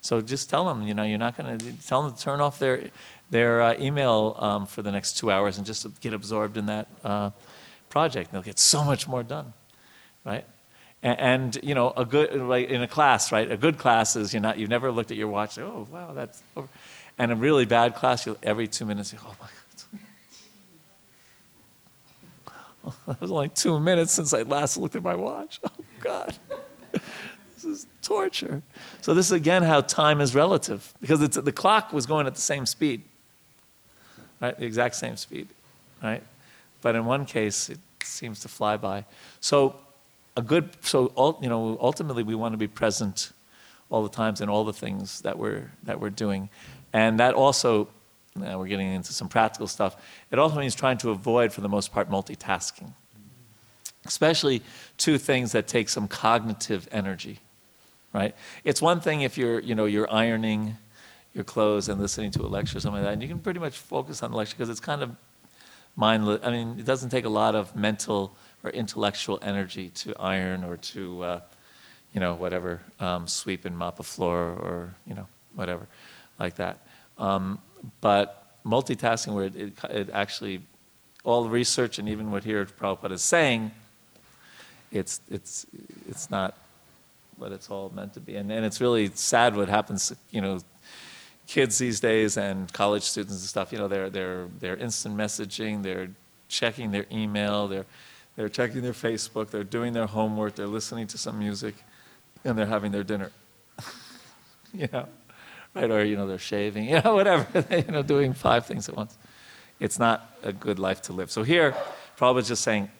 [SPEAKER 1] So just tell them, you know, you're not going to tell them to turn off their, their uh, email um, for the next two hours and just get absorbed in that project. They'll get so much more done, right? And, and, you know, a good like in a class, right? A good class is you're not you've never looked at your watch. Oh wow, that's over. And a really bad class, you'll every two minutes, you oh my God. That was only two minutes since I last looked at my watch. Oh, God. This is torture. So, this is again how time is relative because it's, the clock was going at the same speed, right? The exact same speed, right? But in one case, it seems to fly by. So, a good, so, you know, ultimately we want to be present all the times in all the things that we're, that we're doing. And that also, now we're getting into some practical stuff, it also means trying to avoid, for the most part, multitasking. Especially two things that take some cognitive energy, right? It's one thing if you're, you know, you're ironing your clothes and listening to a lecture or something like that, and you can pretty much focus on the lecture because it's kind of mindless. I mean, it doesn't take a lot of mental or intellectual energy to iron or to, uh, you know, whatever, um, sweep and mop a floor or, you know, whatever like that. Um, but multitasking, where it, it, it actually, all the research and even what here Prabhupada is saying, it's, it's, it's not what it's all meant to be. And, and it's really sad what happens, you know, kids these days and college students and stuff, you know, they're, they're, they're instant messaging, they're checking their email, they're, they're checking their Facebook, they're doing their homework, they're listening to some music, and they're having their dinner. you know, right? Or, you know, they're shaving, you know, whatever, you know, doing five things at once. It's not a good life to live. So here, Prabhupada's just saying,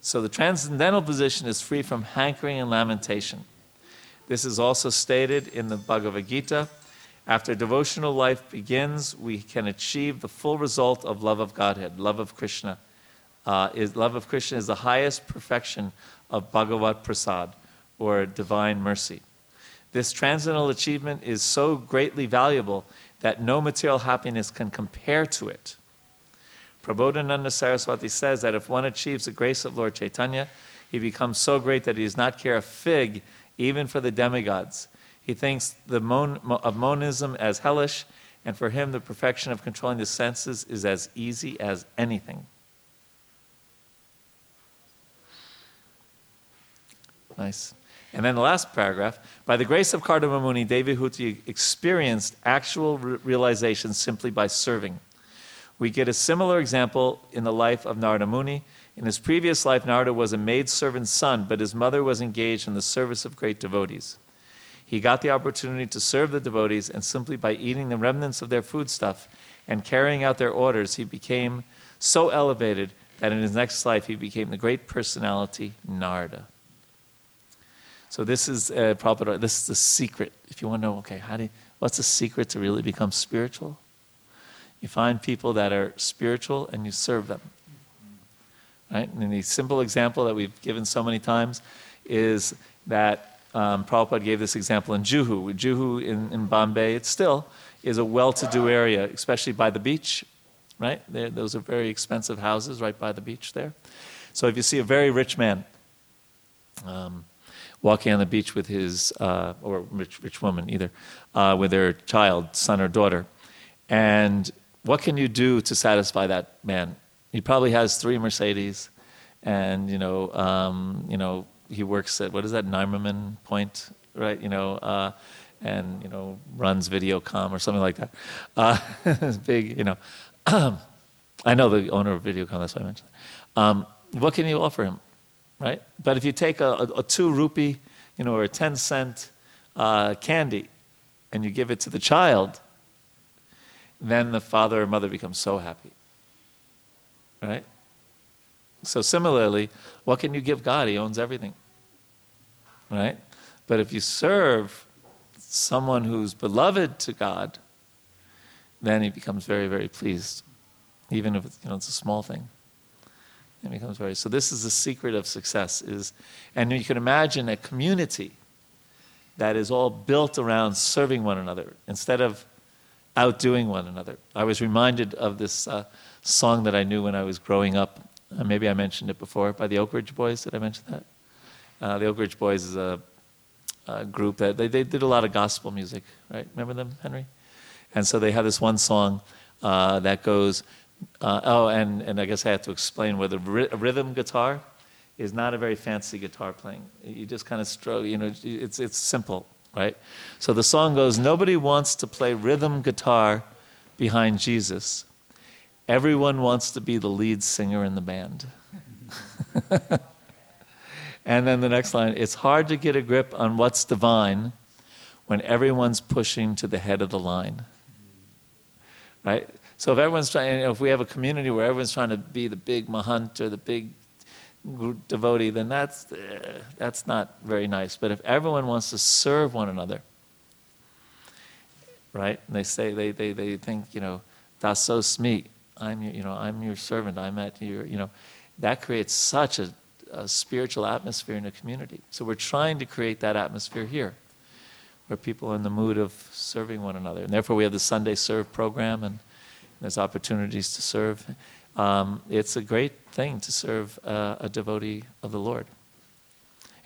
[SPEAKER 1] so the transcendental position is free from hankering and lamentation. This is also stated in the Bhagavad Gita. After devotional life begins, we can achieve the full result of love of Godhead, love of Krishna. Uh, is, love of Krishna is the highest perfection of Bhagavat Prasad, or divine mercy. This transcendental achievement is so greatly valuable that no material happiness can compare to it. Prabodhananda Saraswati says that if one achieves the grace of Lord Chaitanya, he becomes so great that he does not care a fig even for the demigods. He thinks the mon- of monism as hellish, and for him the perfection of controlling the senses is as easy as anything. Nice. And then the last paragraph by the grace of Kardama Muni, Devahuti experienced actual re- realization simply by serving. We get a similar example in the life of Narada Muni. In his previous life, Narada was a maidservant's son, but his mother was engaged in the service of great devotees. He got the opportunity to serve the devotees, and simply by eating the remnants of their foodstuff and carrying out their orders, he became so elevated that in his next life he became the great personality Narada. So this is uh, Prabhupada, this is the secret. If you want to know, okay, how do you, what's the secret to really become spiritual? You find people that are spiritual and you serve them. Right? And the simple example that we've given so many times is that um, Prabhupada gave this example in Juhu. Juhu in, in Bombay, it still is a well-to-do area, especially by the beach, right? There, those are very expensive houses right by the beach there. So if you see a very rich man um, walking on the beach with his, uh, or rich, rich woman either, uh, with their child, son or daughter, and what can you do to satisfy that man? He probably has three Mercedes, and you know, um, you know, he works at what is that Nariman Point, right? You know, uh, and you know, runs Videocon or something like that. Uh, big, you know. I know the owner of Videocon. That's why I mentioned. Um, what can you offer him, right? But if you take a, a, a two rupee, you know, or a ten cent uh, candy, and you give it to the child, then the father or mother becomes so happy. Right? So, similarly, what can you give God? He owns everything. Right? But if you serve someone who's beloved to God, then he becomes very, very pleased. Even if it's, you know, it's a small thing. It becomes very so this is the secret of success is and you can imagine a community that is all built around serving one another instead of outdoing one another. I was reminded of this uh, song that I knew when I was growing up. Uh, maybe I mentioned it before by the Oak Ridge Boys. Did I mention that? Uh, the Oak Ridge Boys is a, a group that they, they did a lot of gospel music, right? Remember them, Henry? And so they have this one song uh, that goes, uh, oh, and, and I guess I have to explain where the ry- rhythm guitar is not a very fancy guitar playing. You just kind of stroke, you know, it's, it's simple right? So the song goes Nobody wants to play rhythm guitar behind Jesus. Everyone wants to be the lead singer in the band. and then the next line it's hard to get a grip on what's divine when everyone's pushing to the head of the line. Right? So if everyone's trying, you know, if we have a community where everyone's trying to be the big mahant or the big devotee, then that's, uh, that's not very nice. But if everyone wants to serve one another, right? And they say, they, they, they think, you know, dasos me, I'm your, you know, I'm your servant, I'm at your, you know, that creates such a, a spiritual atmosphere in a community. So we're trying to create that atmosphere here, where people are in the mood of serving one another. And therefore we have the Sunday Serve program and there's opportunities to serve. Um, it's a great thing to serve uh, a devotee of the Lord.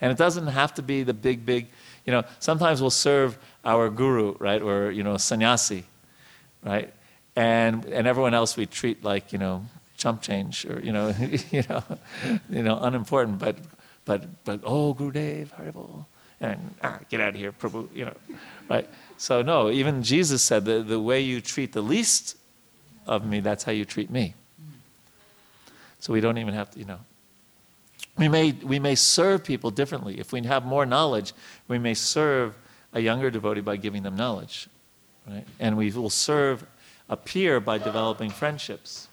[SPEAKER 1] And it doesn't have to be the big, big, you know, sometimes we'll serve our guru, right, or, you know, sannyasi, right? And, and everyone else we treat like, you know, chump change or, you know, you know, you know, unimportant, but, but, but, oh, Gurudev, Haribol, and ah, get out of here, Prabhu, you know, right? So no, even Jesus said the, the way you treat the least of me, that's how you treat me. So we don't even have to, you know. We may, we may serve people differently. If we have more knowledge, we may serve a younger devotee by giving them knowledge. Right? And we will serve a peer by developing friendships.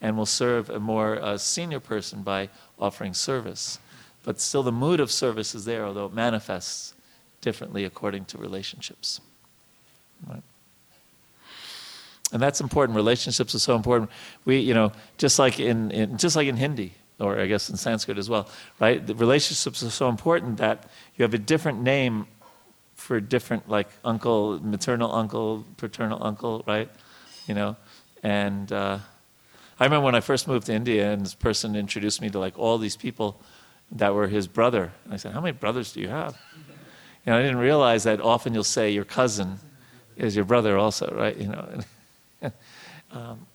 [SPEAKER 1] And we'll serve a more uh, senior person by offering service. But still, the mood of service is there, although it manifests differently according to relationships. Right? And that's important. Relationships are so important. We, you know, just like in, in just like in Hindi, or I guess in Sanskrit as well, right? The relationships are so important that you have a different name for different, like uncle, maternal uncle, paternal uncle, right? You know, and uh, I remember when I first moved to India, and this person introduced me to like all these people that were his brother. And I said, "How many brothers do you have?" You know, I didn't realize that often you'll say your cousin is your brother also, right? You know, um,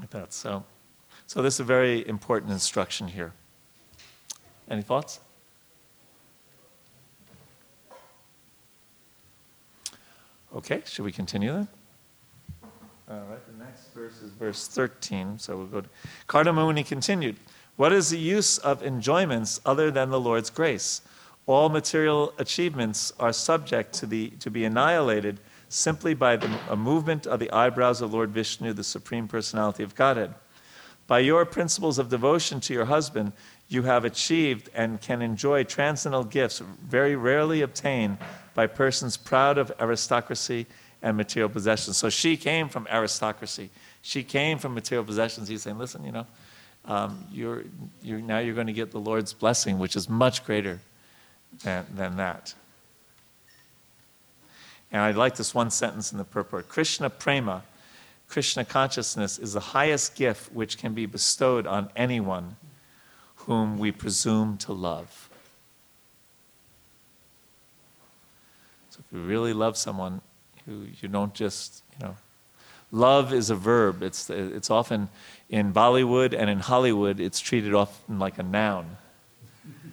[SPEAKER 1] like that. So. So this is a very important instruction here. Any thoughts? Okay, should we continue then? All right, the next verse is verse 13. So we'll go to Kardamuni continued. What is the use of enjoyments other than the Lord's grace? All material achievements are subject to, the, to be annihilated simply by the, a movement of the eyebrows of Lord Vishnu, the Supreme Personality of Godhead. By your principles of devotion to your husband, you have achieved and can enjoy transcendental gifts very rarely obtained by persons proud of aristocracy and material possessions. So she came from aristocracy. She came from material possessions. He's saying, listen, you know, um, you're, you're, now you're going to get the Lord's blessing, which is much greater than, than that. And I like this one sentence in the purport Krishna prema Krishna consciousness is the highest gift which can be bestowed on anyone whom we presume to love. So if you really love someone you don't just, you know, love is a verb. It's, it's often in Bollywood and in Hollywood, it's treated often like a noun.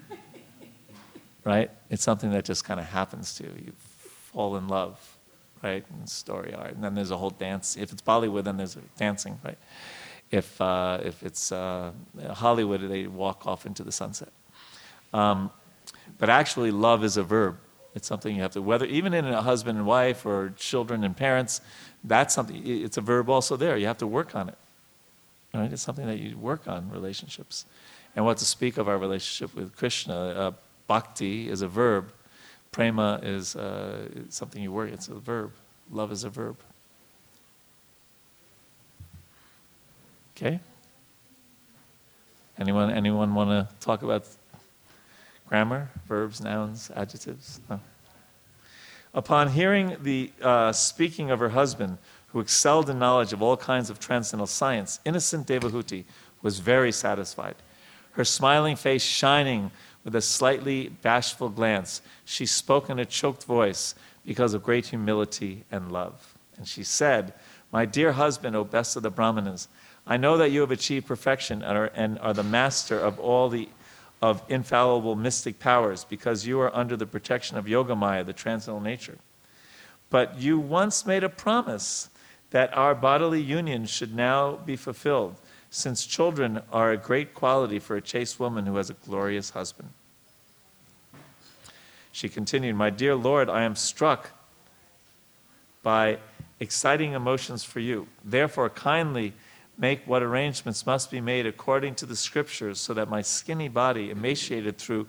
[SPEAKER 1] right? It's something that just kind of happens to you. You fall in love right? And story art, and then there's a whole dance. If it's Bollywood, then there's dancing, right? If uh, if it's uh, Hollywood, they walk off into the sunset. Um, but actually, love is a verb. It's something you have to whether even in a husband and wife or children and parents. That's something. It's a verb also there. You have to work on it. Right? It's something that you work on relationships. And what to speak of our relationship with Krishna, uh, bhakti is a verb Prema is uh, something you work, it's a verb. Love is a verb. Okay? Anyone, anyone want to talk about grammar, verbs, nouns, adjectives? No. Upon hearing the uh, speaking of her husband, who excelled in knowledge of all kinds of transcendental science, innocent Devahuti was very satisfied. Her smiling face shining with a slightly bashful glance, she spoke in a choked voice because of great humility and love. And she said, My dear husband, O best of the Brahmanas, I know that you have achieved perfection and are, and are the master of all the of infallible mystic powers because you are under the protection of Yogamaya, the transcendental nature. But you once made a promise that our bodily union should now be fulfilled since children are a great quality for a chaste woman who has a glorious husband. She continued, My dear Lord, I am struck by exciting emotions for you. Therefore, kindly make what arrangements must be made according to the scriptures so that my skinny body, emaciated through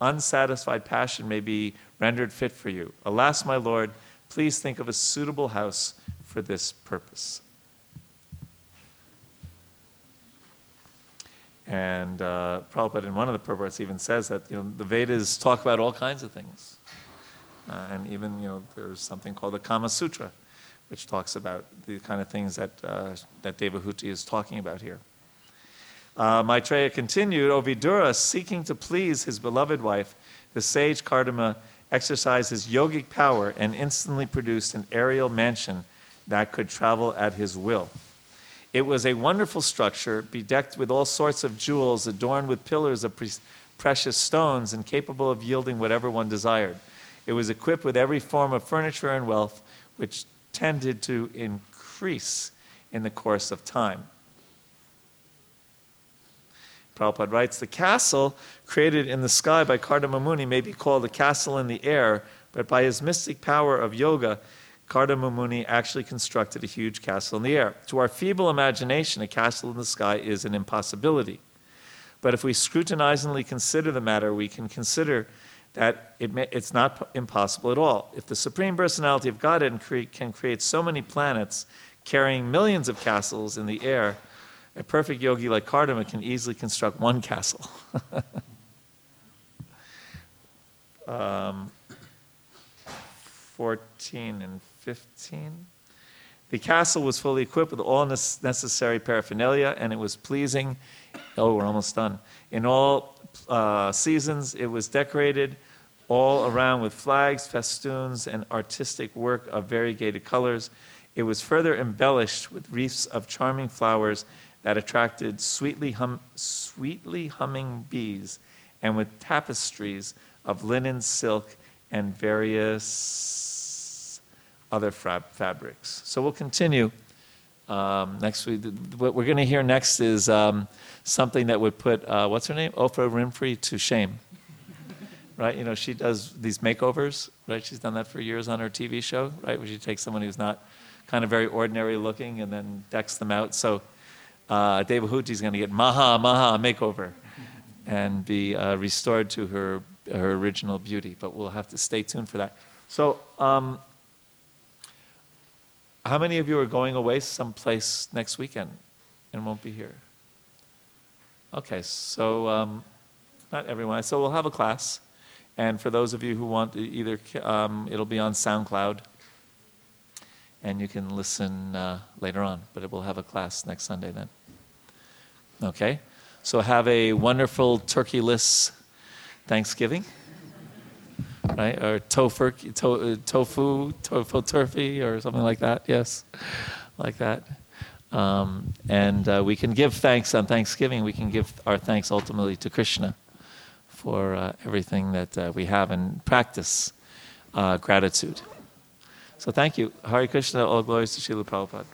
[SPEAKER 1] unsatisfied passion, may be rendered fit for you. Alas, my Lord, please think of a suitable house for this purpose. And uh, Prabhupada, in one of the purports, even says that you know, the Vedas talk about all kinds of things. Uh, and even, you know, there's something called the Kama Sutra, which talks about the kind of things that, uh, that Devahuti is talking about here. Uh, Maitreya continued, Vidura, seeking to please his beloved wife, the sage Kardama exercised his yogic power and instantly produced an aerial mansion that could travel at his will. It was a wonderful structure, bedecked with all sorts of jewels, adorned with pillars of pre- precious stones, and capable of yielding whatever one desired. It was equipped with every form of furniture and wealth, which tended to increase in the course of time. Prabhupada writes The castle created in the sky by Kardama Muni may be called a castle in the air, but by his mystic power of yoga, Kardama Muni actually constructed a huge castle in the air. To our feeble imagination, a castle in the sky is an impossibility. But if we scrutinizingly consider the matter, we can consider that it may, it's not impossible at all. If the Supreme Personality of Godhead can create so many planets carrying millions of castles in the air, a perfect yogi like Kardama can easily construct one castle. um, 14 and 15. The castle was fully equipped with all necessary paraphernalia, and it was pleasing. Oh, we're almost done. In all uh, seasons, it was decorated all around with flags, festoons, and artistic work of variegated colors. It was further embellished with wreaths of charming flowers that attracted sweetly, hum- sweetly humming bees, and with tapestries of linen, silk, and various other fab- fabrics. So we'll continue um, next week. What we're going to hear next is um, something that would put, uh, what's her name? Oprah Winfrey to shame. Right? You know, she does these makeovers, right? She's done that for years on her TV show, right? Where she takes someone who's not kind of very ordinary looking and then decks them out. So uh, Devahuti is going to get Maha, Maha makeover and be uh, restored to her, her original beauty. But we'll have to stay tuned for that. So, um, how many of you are going away someplace next weekend and won't be here? Okay, so um, not everyone. So we'll have a class. And for those of you who want to either, um, it'll be on SoundCloud and you can listen uh, later on, but it will have a class next Sunday then. Okay? So have a wonderful turkeyless Thanksgiving, right? Or to, tofu, tofu turfy, or something like that. Yes, like that. Um, and uh, we can give thanks on Thanksgiving. We can give our thanks ultimately to Krishna for uh, everything that uh, we have and practice uh, gratitude. So thank you. Hare Krishna, all glories to Srila Prabhupada.